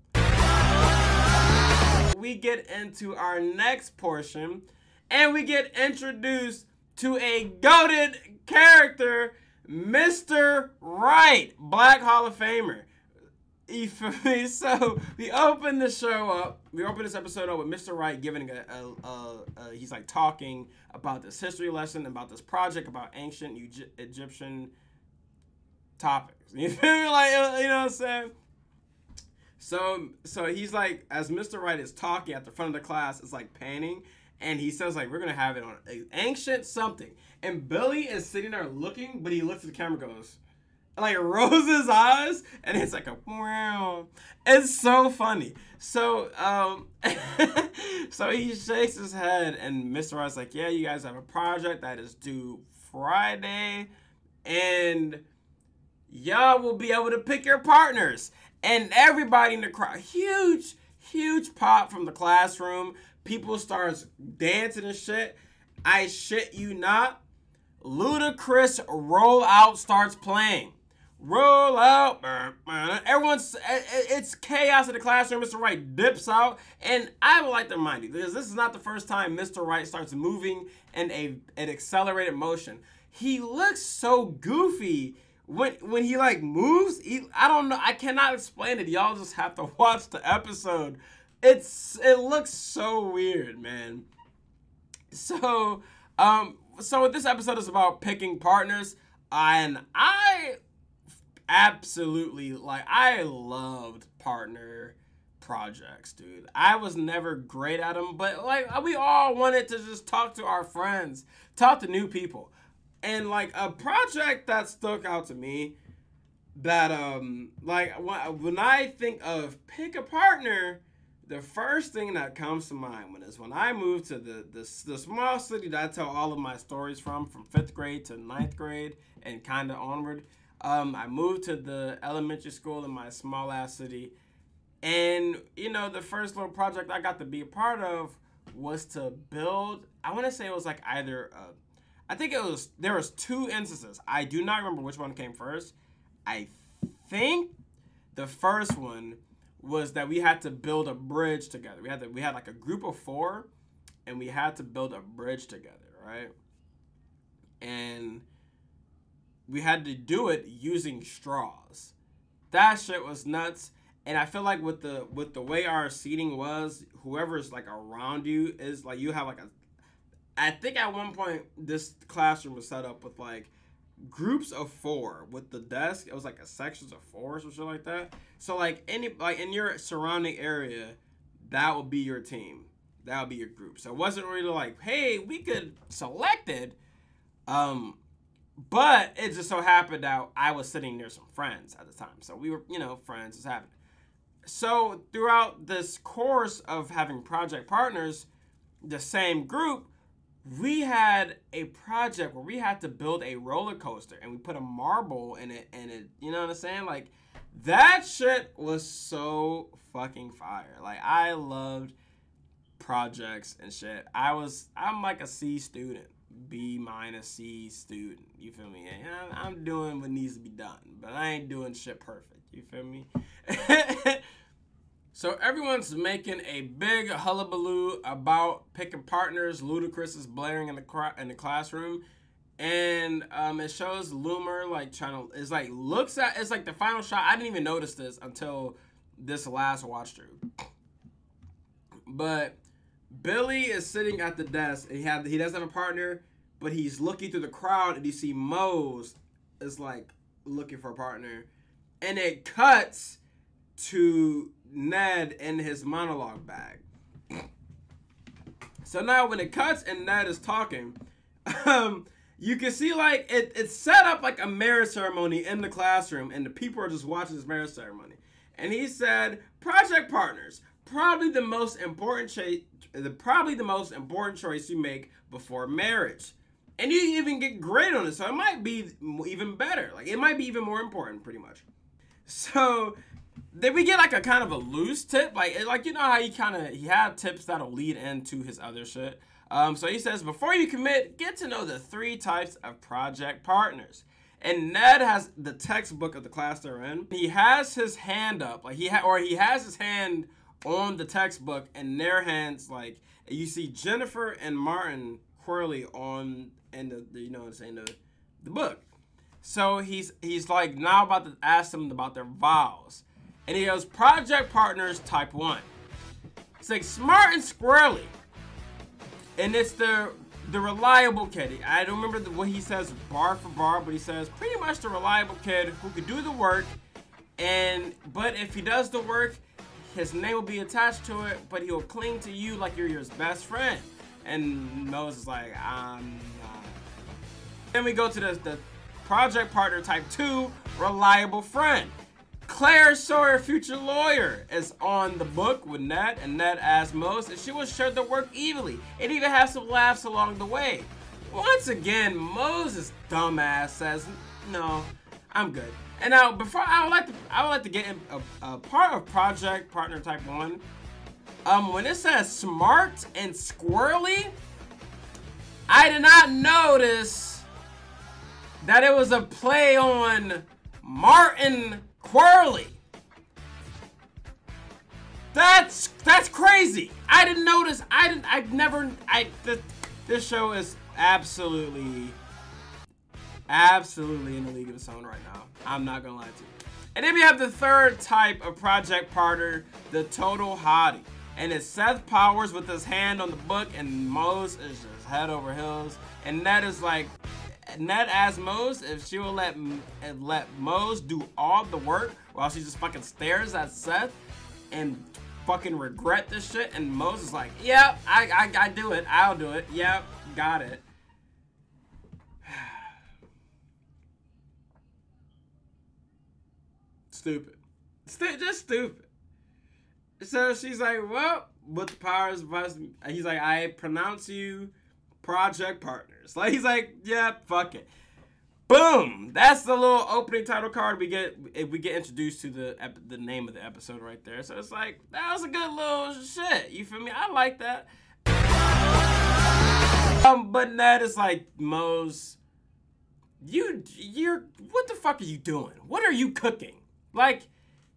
We get into our next portion, and we get introduced to a goaded character, Mr. Wright, Black Hall of Famer. [laughs] So we open the show up. We open this episode up with Mr. Wright giving a, a, a, a he's like talking about this history lesson, about this project, about ancient Egyptian topics. [laughs] You feel me? Like uh, you know what I'm saying? So so he's like, as Mr. Wright is talking at the front of the class, it's like panning, and he says like we're gonna have it on ancient something and billy is sitting there looking but he looks at the camera goes like [laughs] rolls his eyes and it's like a wow it's so funny so um [laughs] so he shakes his head and mr ross like yeah you guys have a project that is due friday and y'all will be able to pick your partners and everybody in the crowd huge huge pop from the classroom people starts dancing and shit. I shit you not. Ludacris roll out starts playing. Roll out. Everyone's it's chaos in the classroom. Mr. Wright dips out. And I would like to remind you, because this is not the first time Mr. Wright starts moving in a an accelerated motion. He looks so goofy when when he like moves. He, I don't know. I cannot explain it. Y'all just have to [laughs] watch the episode it's it looks so weird, man. So, um, so this episode is about picking partners, and I absolutely like I loved partner projects, dude. I was never great at them, but like we all wanted to just talk to our friends, talk to new people. And like a project that stuck out to me that um like when I think of pick a partner, the first thing that comes to mind when is when I moved to the, the the small city that I tell all of my stories from, from fifth grade to ninth grade and kind of onward. Um, I moved to the elementary school in my small ass city, and you know the first little project I got to be a part of was to build. I want to say it was like either. Uh, I think it was there was two instances. I do not remember which one came first. I think the first one was that we had to build a bridge together. We had to, we had like a group of four, and we had to build a bridge together, right? And we had to do it using straws. That shit was nuts. And I feel like with the with the way our seating was, whoever's like around you is like you have like a. I think at one point this classroom was set up with like groups of four with the desk. It was like a sections of four or something like that. So like any like in your surrounding area, that would be your team. That would be your group. So it wasn't really like, hey, we could select it. Um, but it just so happened that I was sitting near some friends at the time. So we were, you know, friends is happening. So throughout this course of having project partners, the same group, we had a project where we had to build a roller coaster and we put a marble in it and it you know what I'm saying? Like that shit was so fucking fire. Like I loved projects and shit. I was I'm like a C student. B minus C student. You feel me? I'm doing what needs to be done, but I ain't doing shit perfect. You feel me? [laughs] So everyone's making a big hullabaloo about picking partners. Ludacris is blaring in the cra- in the classroom, and um, it shows Loomer like trying to. It's like looks at. It's like the final shot. I didn't even notice this until this last watch through. But Billy is sitting at the desk, and he have he doesn't have a partner, but he's looking through the crowd, and you see Moze is like looking for a partner, and it cuts to Ned in his monologue bag. So now when it cuts and Ned is talking, [laughs] um, you can see like it, it's set up like a marriage ceremony in the classroom, and the people are just watching this marriage ceremony. And he said, project partners, probably the most important choice, the probably the most important choice you make before marriage. And you even get grade on it, so it might be even better. Like it might be even more important, pretty much. [laughs] So then we get like a kind of a loose tip, like like you know how he kind of he had tips that'll lead into his other shit. Um, so he says, before you commit, get to know the three types of project partners. And Ned has the textbook of the class they're in. He has his hand up, like he ha- or he has his hand on the textbook, and their hands like you see Jennifer and Martin Qwerly on and the, the you know saying the the book. So he's he's like now about to ask them about their vows, and he goes project partners type one. It's like smart and squirrely and it's the the reliable kid. I don't remember the, what he says bar for bar, but he says pretty much the reliable kid who could do the work. And but if he does the work, his name will be attached to it, but he'll cling to you like you're his best friend. And Moses is like, I'm not. Then we go to the, the project partner type two, reliable friend. Claire Sawyer, future lawyer, is on the book with Ned, and asks Moze if she will share the work evenly and even have some laughs along the way. Once again, Moze's dumbass says, "No, I'm good." And now, before I would like to, I would like to get a, a part of Project Partner Type One. Um, when it says smart and squirrely, I did not notice that it was a play on Martin Qwerly. That's that's crazy. I didn't notice. I didn't. I've never. I. Th- this show is absolutely, absolutely in the league of its own right now. I'm not gonna lie to you. And then we have the third type of project partner, the total hottie. And it's Seth Powers with his hand on the book, and Moze is just head over heels. And that is like Ned asks Moze if she will let let Moze do all the work while she just fucking stares at Seth and fucking regret this shit. And Moze is like, "Yep, I, I I do it. I'll do it. Yep, got it." [sighs] stupid, St- just stupid. So she's like, "Well, with the powers of us," he's like, "I pronounce you." Project partners. Like he's like, yeah, fuck it. Boom! That's the little opening title card we get. If we get introduced to the the name of the episode right there, so it's like that was a good little shit. You feel me? I like that. Um, but Ned is like Moze. You you're what the fuck are you doing? What are you cooking? Like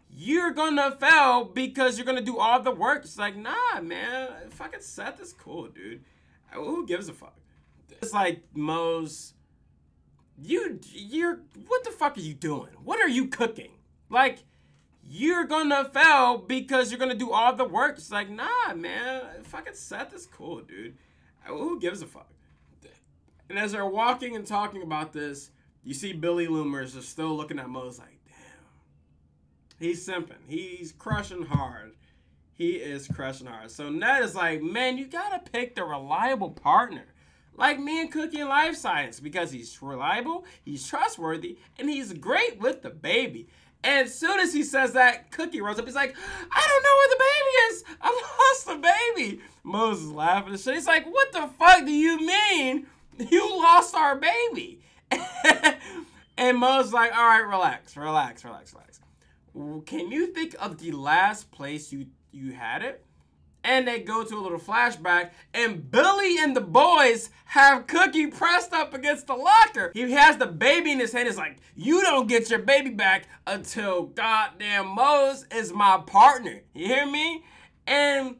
you're gonna fail because you're gonna do all the work. It's like nah, man. Fucking Seth is cool, dude. Who gives a fuck? It's like Moze. You, you're. What the fuck are you doing? What are you cooking? Like, you're gonna fail because you're gonna do all the work. It's like, nah, man. Fucking Seth is cool, dude. Who gives a fuck? And as they're walking and talking about this, you see Billy Loomers is still looking at Moze like, damn. He's simping. He's crushing hard. He is crushing hard. So Ned is like, man, you gotta pick the reliable partner. Like me and Cookie in Life Science, because he's reliable, he's trustworthy, and he's great with the baby. And as soon as he says that, Cookie rose up. He's like, I don't know where the baby is. I [laughs] lost the baby. Moze's laughing and shit. He's like, What the fuck do you mean you lost our baby? [laughs] and Moze's like, All right, relax, relax, relax, relax. Can you think of the last place you you had it. And they go to a little flashback, and Billy and the boys have Cookie pressed up against the locker. He has the baby in his hand. He's like, You don't get your baby back until goddamn Moze is my partner. You hear me? And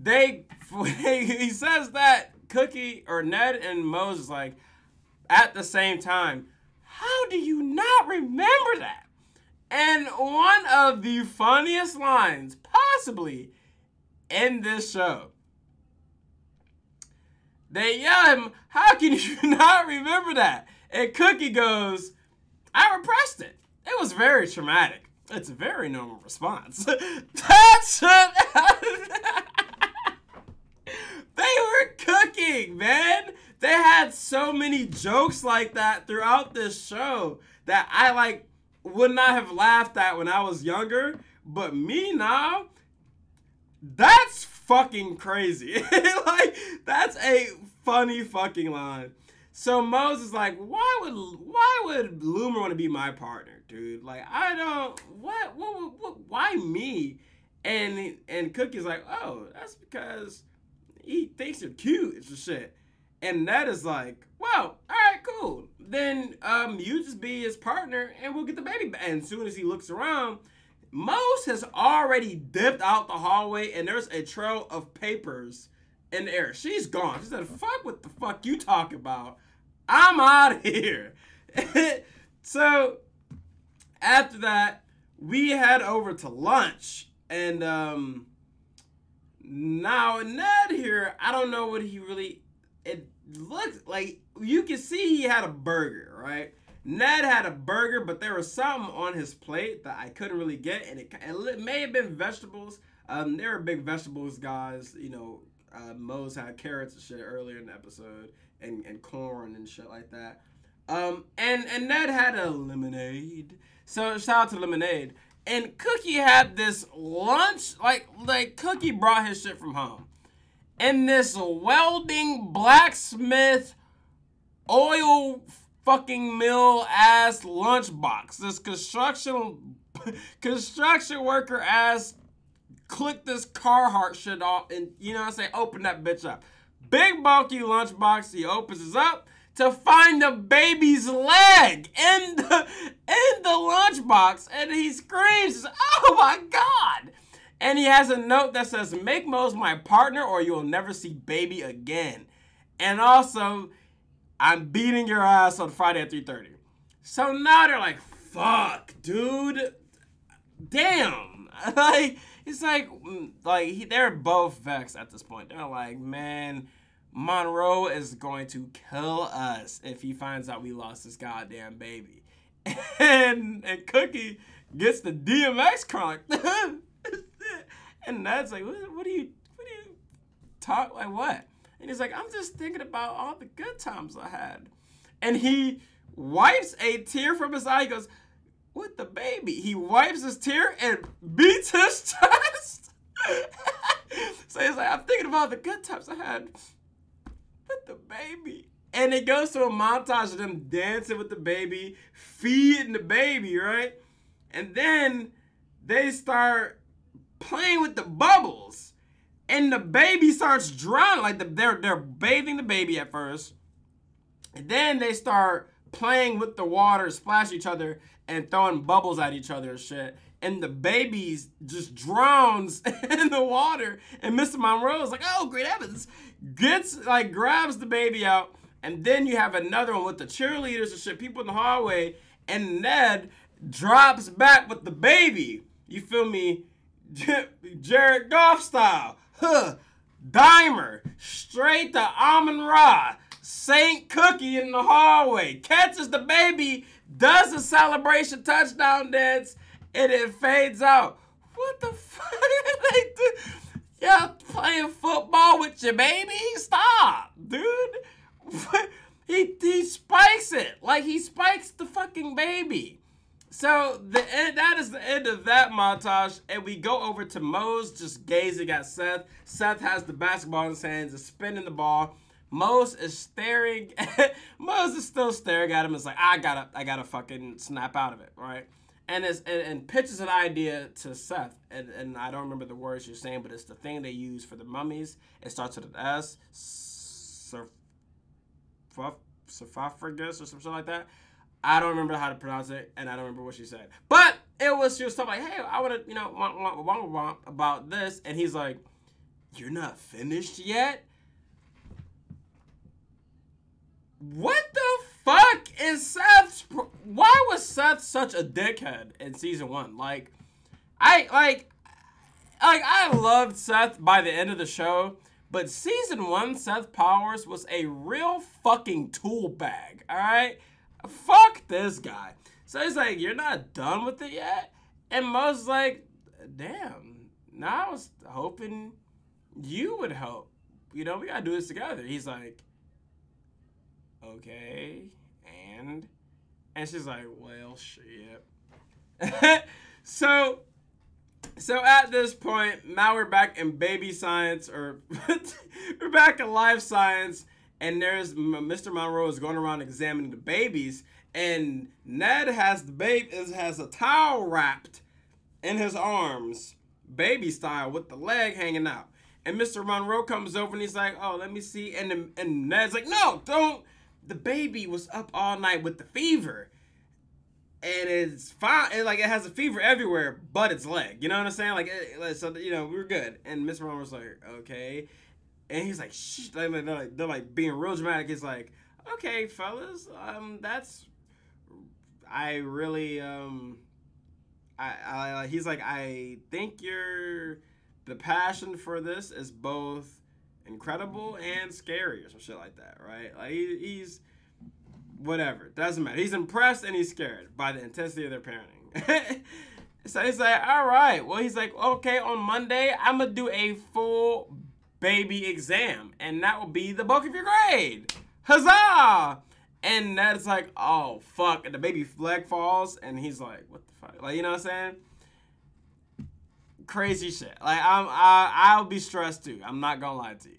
they, [laughs] he says that Cookie or Ned and Moze is like, at the same time, how do you not remember that? And one of the funniest lines, possibly, in this show. They yell at him, How can [laughs] you not remember that? And Cookie goes, I repressed it. It was very traumatic. It's a very normal response. [laughs] That's what. [laughs] they were cooking, man. they had so many jokes like that throughout this show that I like would not have laughed at when I was younger. But me now, that's fucking crazy. [laughs] like that's a funny fucking line. So Moze is like, why would why would Loomer want to be my partner, dude? Like I don't what what, what why me? And and Cookie's like, oh, that's because he thinks you're cute. It's just shit. And Ned is like, well, all right, cool. Then um, you just be his partner, and we'll get the baby. Back. And as soon as he looks around, Moze has already dipped out the hallway, and there's a trail of papers in the air. She's gone. She said, "Fuck what the fuck you talk about? I'm out of here." [laughs] so after that, we head over to lunch, and um, now Ned here, I don't know what he really. It looks like you can see he had a burger, right? Ned had a burger, but there was something on his plate that I couldn't really get, and it, it may have been vegetables. Um, they were big vegetables guys. You know, uh, Moze had carrots and shit earlier in the episode, and, and corn and shit like that. Um, and and Ned had a lemonade. So shout out to lemonade. And Cookie had this lunch, like like Cookie brought his shit from home, and this welding blacksmith oil fucking mill ass lunchbox. This construction [laughs] construction worker ass click this Carhartt shit off and you know what I'm saying, open that bitch up. Big bulky lunchbox, he opens it up to find the baby's leg in the [laughs] in the lunchbox and he screams, "Oh my god!" And he has a note that says, "Make Moze my partner, or you will never see baby again." And also, I'm beating your ass on Friday at 3:30. So now they're like, "Fuck, dude, damn!" [laughs] like it's like, mm, like he, they're both vexed at this point. They're like, "Man." Monroe is going to kill us if he finds out we lost this goddamn baby. [laughs] And and Cookie gets the DMX chronic. [laughs] and Ned's like, what, what you what do you talk like what? And he's like, I'm just thinking about all the good times I had. And he wipes a tear from his eye. He goes, with the baby. He wipes his tear and beats his [laughs] chest. so he's like, I'm thinking about the good times I had with the baby. And it goes to a montage of them dancing with the baby, feeding the baby, right? And then they start playing with the bubbles. And the baby starts drowning. Like the, they're they're bathing the baby at first. And then they start playing with the water, splash each other, and throwing bubbles at each other and shit. And the baby just drowns [laughs] in the water. And Mr. Monroe is like, oh, great heavens gets like grabs the baby out, and then you have another one with the cheerleaders and shit, people in the hallway, and Ned drops back with the baby. You feel me? [laughs] Jared Goff style. Huh. Dimer. Straight to Amon Ra. Saint Cookie in the hallway. Catches the baby. Does a celebration touchdown dance. And it fades out. What the [laughs] fuck? Yeah, playing football with your baby? Stop, dude. [laughs] he he spikes it like he spikes the fucking baby. So the end, that is the end of that montage, and we go over to Moze just gazing at Seth. Seth has the basketball in his hands, is spinning the ball. Moze is staring. [laughs] Moze is still staring at him. It's like I gotta, I gotta fucking snap out of it, right? and is and, and, pitches an idea to Seth, and, and I don't remember the words you're saying, but it's the thing they use for the mummies. It starts with an S, sarcophagus or something like that. I don't remember how to pronounce it, and I don't remember what she said. But it was she was talking like, "Hey, I want to, you know, want, want, want, want about this," and he's like, "You're not finished yet." What the fuck is Seth's? Why was Seth such a dickhead in season one? Like, I like, like I loved Seth by the end of the show, but season one Seth Powers was a real fucking tool bag. All right, fuck this guy. So he's like, "You're not done with it yet," and Moze's like, "Damn." Now I was hoping you would help. You know, we gotta do this together. He's like, okay, and and she's like, well, shit. [laughs] so so at this point, now we're back in baby science, or [laughs] we're back in life science, and there's Mr. Monroe is going around examining the babies, and Ned has the baby has a towel wrapped in his arms, baby style, with the leg hanging out. And Mr. Monroe comes over and he's like, "Oh, let me see." And and Ned's like, "No, don't." The baby was up all night with the fever and it's fine. And, like it has a fever everywhere, but its leg. You know what I'm saying? Like, it, so you know we are good. And Mr. Was like, okay, and he's like, shh. They're like, they're like being real dramatic. He's like, okay, fellas, um, that's I really um, I, I he's like, I think you're the passion for this is both incredible and scary or some shit like that, right? Like he, he's whatever. Doesn't matter. He's impressed and he's scared by the intensity of their parenting. [laughs] so he's like, all right. Well, he's like, okay, on Monday, I'm to do a full baby exam, and that will be the bulk of your grade. Huzzah! And that's like, oh, fuck. And the baby flag falls, and he's like, what the fuck? Like, you know what I'm saying? Crazy shit. Like, I'm, I, I'll be stressed too. I'm not gonna lie to you.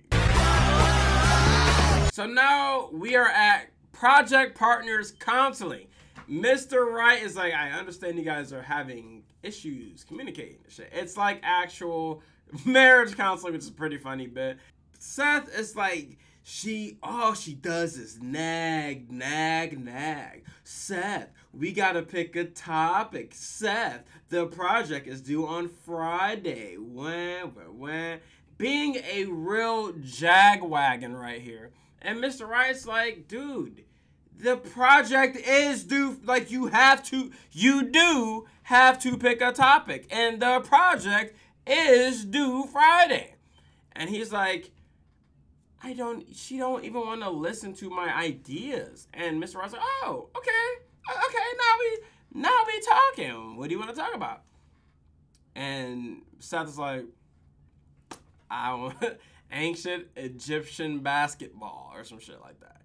So now we are at project partners counseling. Mr. Wright is like, I understand you guys are having issues communicating shit. It's like actual [laughs] marriage counseling, which is pretty funny bit. Seth is like, she all she does is nag, nag, nag. Seth, we gotta pick a topic. Seth, the project is due on Friday. When, when? Being a real jagwagon right here. And Mr. Wright's like, dude, the project is due like you have to you do have to pick a topic and the project is due friday and he's like i don't she don't even want to listen to my ideas and mr ross like oh okay okay now we now we talking what do you want to talk about and seth is like i want [laughs] ancient egyptian basketball or some shit like that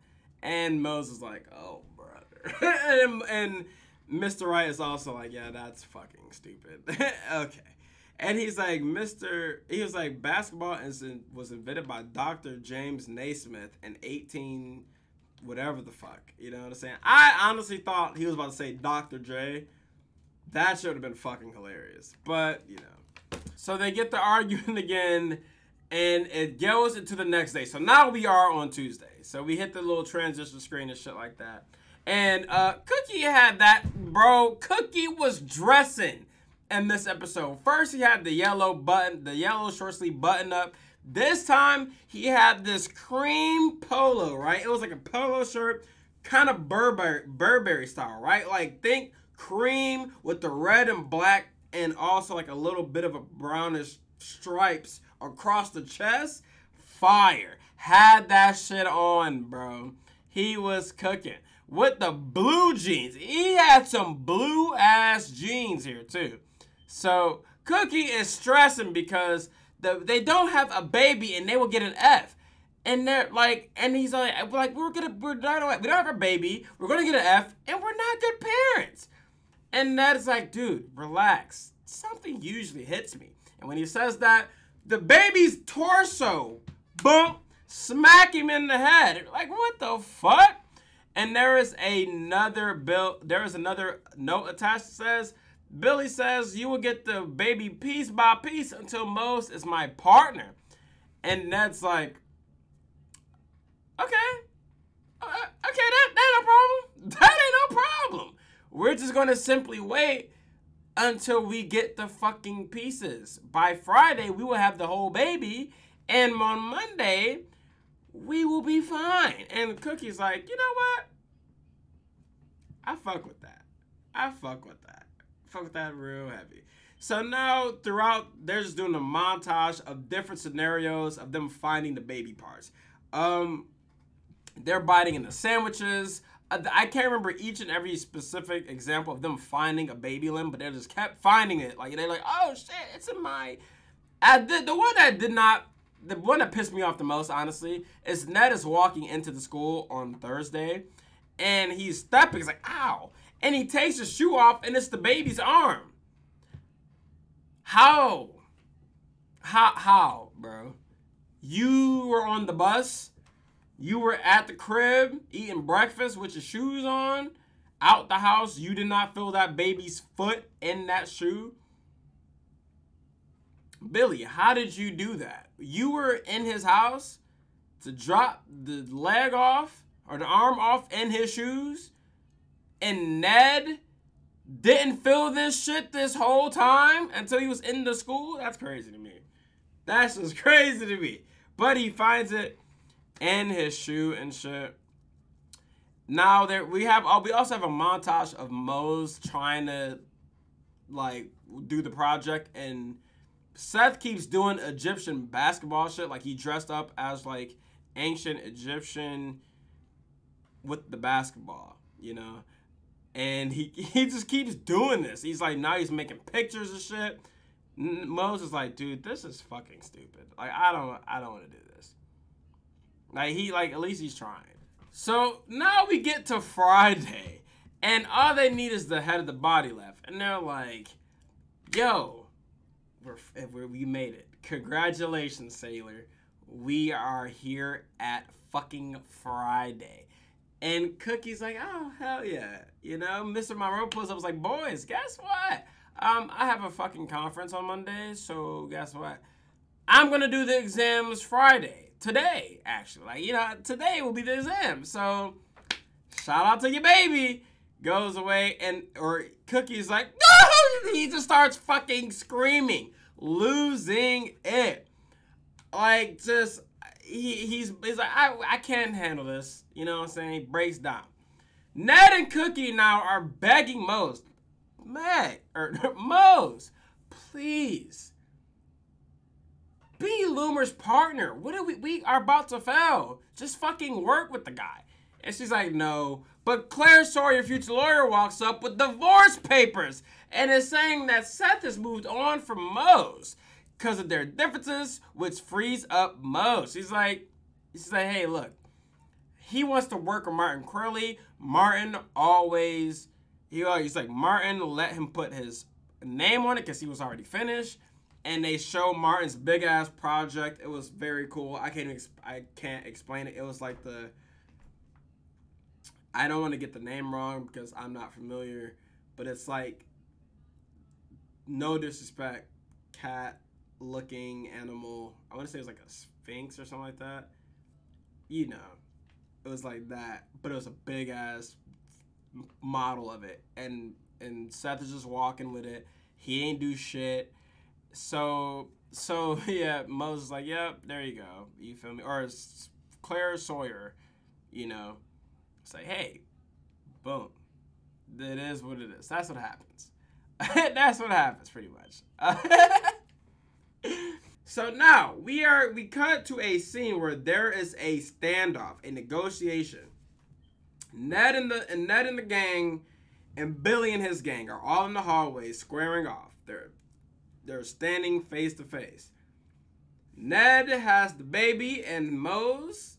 and Moze's like, oh, brother. [laughs] and, and Mr. Wright is also like, yeah, that's fucking stupid. [laughs] okay. And he's like, Mr. He was like, basketball was invented by Dr. James Naismith in 18, whatever the fuck. You know what I'm saying? I honestly thought he was about to say Dr. J. That should have been fucking hilarious. But, you know. So they get the arguing [laughs] again, and it goes into the next day. So now we are on Tuesday. So we hit the little transition screen and shit like that. And uh, Cookie had that, bro. Cookie was dressing in this episode. First, he had the yellow button, the yellow short sleeve button up. This time, he had this cream polo, right? It was like a polo shirt, kind of Burberry, Burberry style, right? Like, think cream with the red and black, and also like a little bit of a brownish stripes across the chest. Fire had that shit on, bro. He was cooking with the blue jeans. He had some blue ass jeans here too. So Cookie is stressing because the, they don't have a baby and they will get an F. And they're like, and he's like, like we're gonna, we're not, we don't have a baby. We're gonna get an F, and we're not good parents. And Ned's like, dude, relax. Something usually hits me. And when he says that, the baby's torso bump smack him in the head. Like, what the fuck? And there is another bill. There is another note attached that says, Billy says you will get the baby piece by piece until Moze is my partner. And Ned's like, okay, uh, okay, that, that ain't no problem. [laughs] That ain't no problem. We're just gonna simply wait until we get the fucking pieces. By Friday, we will have the whole baby, and on Monday, we will be fine. And Cookie's like, you know what? I fuck with that. I fuck with that. Fuck that real heavy. So now throughout, they're just doing a montage of different scenarios of them finding the baby parts. Um, they're biting into sandwiches. Uh, I can't remember each and every specific example of them finding a baby limb, but they just kept finding it. Like they're like, oh shit, it's in my. I did, the one that did not the one that pissed me off the most, honestly, is Ned is walking into the school on Thursday, and he's stepping. He's like, "Ow!" And he takes his shoe off, and it's the baby's arm. How? How? How, bro? You were on the bus. You were at the crib eating breakfast with your shoes on. Out the house, you did not feel that baby's foot in that shoe. Billy, how did you do that? You were in his house to drop the leg off or the arm off in his shoes, and Ned didn't feel this shit this whole time until he was in the school? That's crazy to me. That's just [laughs] crazy to me. But he finds it in his shoe and shit. Now there we have oh, we also have a montage of Moze trying to like do the project and Seth keeps doing Egyptian basketball shit. Like he dressed up as like ancient Egyptian with the basketball, you know. And he [laughs] he just keeps doing this. He's like now he's making pictures of shit. Moze's is like, dude, this is fucking stupid. Like I don't I don't want to do this. Like he like at least he's trying. So now we get to Friday, and all they need is the head of the body left, and they're like, yo we're, eh, we're we made it. Congratulations, Sailor. We are here at fucking Friday. And Cookie's like, oh hell yeah, you know. Mr. Monroe pulls up, was like, boys, guess what? Um, I have a fucking conference on Monday, so guess what? I'm gonna do the exams Friday, today, actually. Like, you know, today will be the exam. So, shout out to your baby. Goes away, and or Cookie's like, no! [laughs] He just starts fucking screaming losing it. Like just he he's he's like I I can't handle this. You know what I'm saying? He breaks down. Ned and Cookie now are begging Moze, Meg or [laughs] Moze, please be Loomer's partner. What are we? We are about to fail. Just fucking work with the guy. And she's like, no. But Claire Sawyer, future lawyer, walks up with divorce papers and is saying that Seth has moved on from Moze because of their differences, which frees up Moze. He's like, he's like, hey, look, he wants to work with Martin Qwerly. Martin always, he always like Martin let him put his name on it because he was already finished. And they show Martin's big ass project. It was very cool. I can't I can't explain it. It was like the I don't want to get the name wrong because I'm not familiar, but it's like no disrespect, cat looking animal. I want to say it was like a sphinx or something like that. You know, it was like that, but it was a big ass model of it, and and Seth is just walking with it. He ain't do shit. So so [laughs] yeah, Moze's like, yep, there you go. You feel me? Or Claire Sawyer, you know, say, hey, boom. That is what it is. That's what happens. [laughs] That's what happens pretty much. [laughs] so now we are we cut to a scene where there is a standoff, a negotiation. Ned and the and Ned and the gang and Billy and his gang are all in the hallway squaring off. They're they're standing face to face. Ned has the baby and Moze.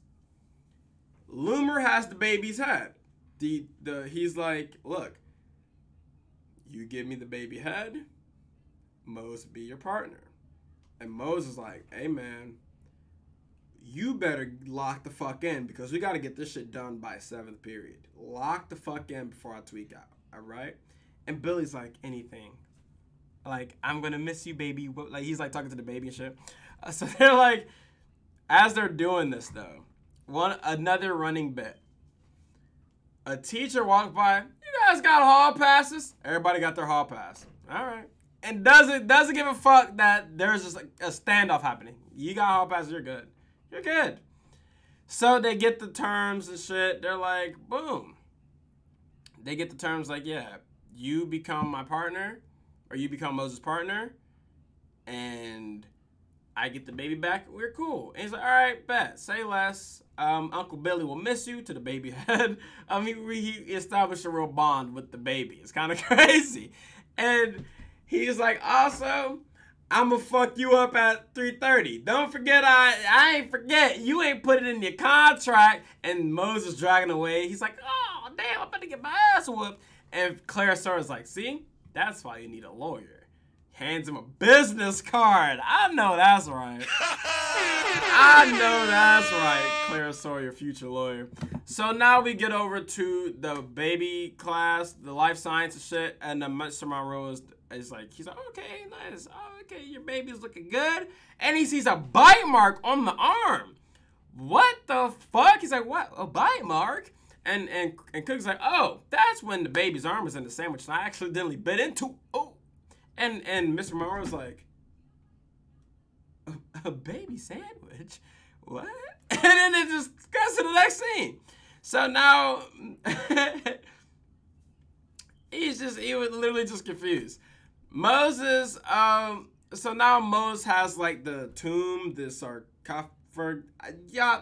Loomer has the baby's head. The the he's like, look, you give me the baby head, Moze be your partner. And Moze's like, hey man, you better lock the fuck in because we got to get this shit done by seventh period. Lock the fuck in before I tweak out. All right. And Billy's like, anything. Like, I'm gonna miss you, baby. Like he's like talking to the baby and shit. Uh, [laughs] so they're like, as they're doing this though, one another running bit. A teacher walked by You guys got hall passes. Everybody got their hall pass. All right. And doesn't doesn't give a fuck that there's just a standoff happening. You got hall passes, you're good. You're good. So they get the terms and shit. They're like, boom. They get the terms like, yeah, you become my partner, or you become Moze's partner, and I get the baby back. We're cool. And he's like, all right, bet. Say less. Um, Uncle Billy will miss you to the baby head. [laughs] I mean, he established a real bond with the baby. It's kind of [laughs] crazy. And he's like, also, I'ma fuck you up at 3:30. Don't forget, I I ain't forget. You ain't put it in your contract. And Moses dragging away. He's like, oh damn, I'm about to get my ass whooped. And Claire Sawyer's like, see, that's why you need a lawyer. Hands him a business card. I know that's right. [laughs] I know that's right, Claire Sawyer, your future lawyer. So now we get over to the baby class, the life sciences shit, and then Mr. Monroe is like, he's like, okay, nice. Oh, okay, your baby's looking good. And he sees a bite mark on the arm. What the fuck? He's like, what? A bite mark? And and and Cook's like, oh, that's when the baby's arm was in the sandwich and I accidentally bit into. Oh, and and Mr. Monroe's like, a, a baby sandwich? What? [laughs] And then it just goes to the next scene. So now [laughs] he's just he was literally just confused. Moze's, um, so now Moze's has like the tomb, the sarcophagus. Yeah,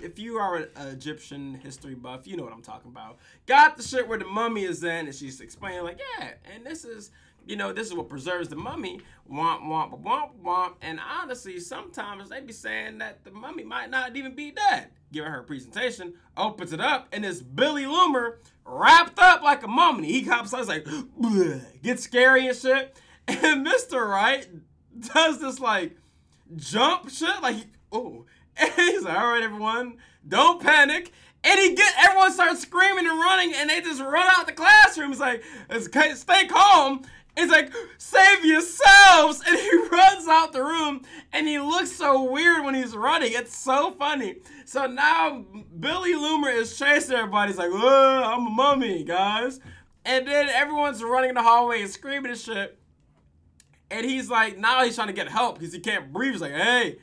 if you are an Egyptian history buff, you know what I'm talking about. Got the shit where the mummy is in, and she's explaining like, yeah, and this is you know, this is what preserves the mummy. Womp, womp, womp, womp. And honestly, sometimes they be saying that the mummy might not even be dead. Giving her presentation, opens it up, and it's Billy Loomer wrapped up like a mummy. He comes out, like, gets scary and shit. [laughs] And Mr. Wright does this like jump shit, like, oh. [laughs] And he's like, all right, everyone, don't panic. And he get everyone starts screaming and running, and they just run out the classroom. It's like, stay calm. It's like, save yourselves! And he [laughs] runs out the room and he looks so weird when he's running. It's so funny. So now Billy Loomer is chasing everybody. He's like, I'm a mummy, guys. And then everyone's running in the hallway and screaming and shit. And he's like, now he's trying to get help because he can't breathe. He's like, hey,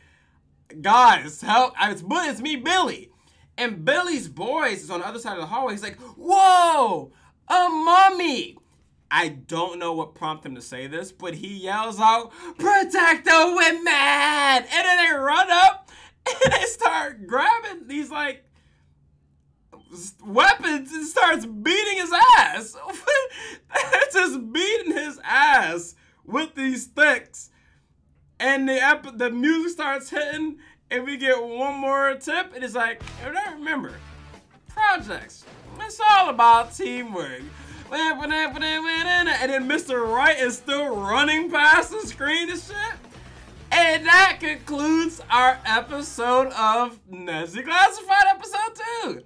guys, help. It's, it's me, Billy. And Billy's boys is on the other side of the hallway. He's like, whoa, a mummy. I don't know what prompted him to say this, but he yells out, Protect the women! And then they run up [laughs] and they start grabbing these like weapons and starts beating his ass. [laughs] Just beating his ass with these sticks. And the ep- the music starts hitting, and we get one more tip. And it's like, I remember, projects. It's all about teamwork. And then Mr. Wright is still running past the screen and shit. And that concludes our episode of Ned's Declassified episode 2.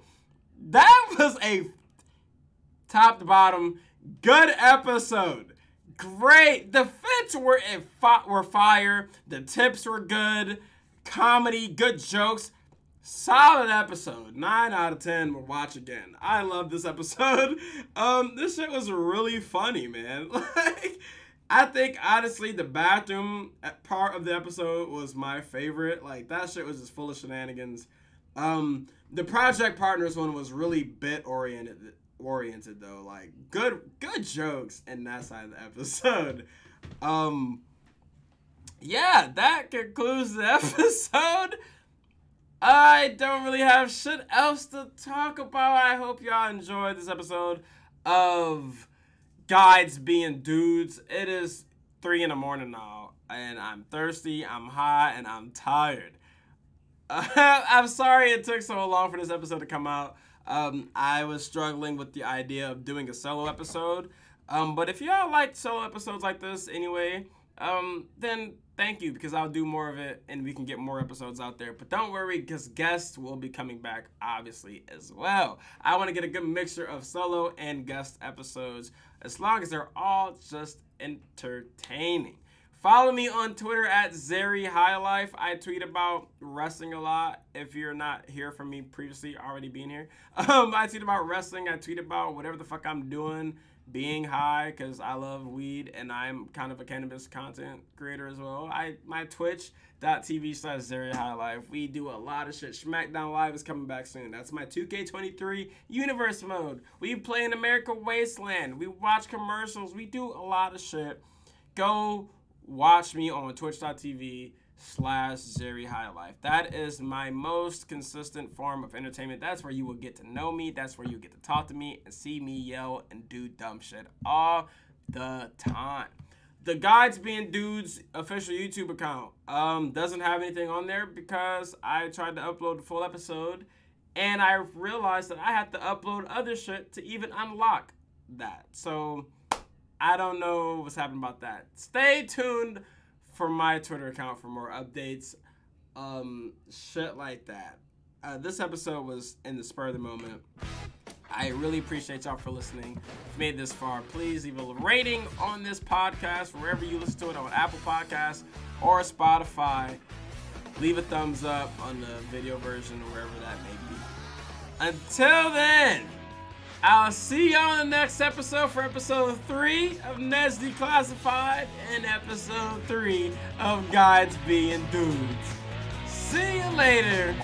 That was a top to bottom good episode. Great. The fits were were fire. The tips were good. Comedy, good jokes. Solid episode. 9 out of 10 will watch again. I love this episode. [laughs] Um, this shit was really funny, man. [laughs] Like, I think honestly the bathroom part of the episode was my favorite. Like that shit was just full of shenanigans. Um, the project partners one was really bit oriented oriented though. Like good good jokes in that side of the episode. [laughs] Um, yeah, that concludes the episode. I don't really have shit else to talk about. I hope y'all enjoyed this episode of Guides Being Dudes. It is 3 in the morning now, and I'm thirsty, I'm high, and I'm tired. [laughs] I'm sorry it took so long for this episode to come out. Um, I was struggling with the idea of doing a solo episode. Um, but if y'all like solo episodes like this anyway, um, then thank you because I'll do more of it and we can get more episodes out there. But don't worry because guests will be coming back obviously as well. I want to get a good mixture of solo and guest episodes as long as they're all just entertaining. Follow me on Twitter at Xery High Life. I tweet about wrestling a lot. If you're not here from me previously, already being here, [laughs] um, I tweet about wrestling. I tweet about whatever the fuck I'm doing being high because I love weed and I'm kind of a cannabis content creator as well. I my twitch.tv slash Xery High Life. We do a lot of shit. SmackDown Live is coming back soon. That's my 2K23 universe mode. We play in America Wasteland. We watch commercials. We do a lot of shit. Go watch me on twitch.tv slash Xery High Life. That is my most consistent form of entertainment. That's where you will get to know me. That's where you get to talk to me and see me yell and do dumb shit all the time. the guides being dudes official YouTube account um doesn't have anything on there because I tried to upload the full episode and I realized that I had to upload other shit to even unlock that. So I don't know what's happening about that. Stay tuned for my Twitter account for more updates, um, shit like that. Uh, this episode was in the spur of the moment. I really appreciate y'all for listening. If you made this far, please leave a rating on this podcast wherever you listen to it on Apple Podcasts or Spotify. Leave a thumbs up on the video version or wherever that may be. Until then, I'll see y'all in the next episode for episode three of Ned's Declassified and episode three of Guides Being Dudes. See you later.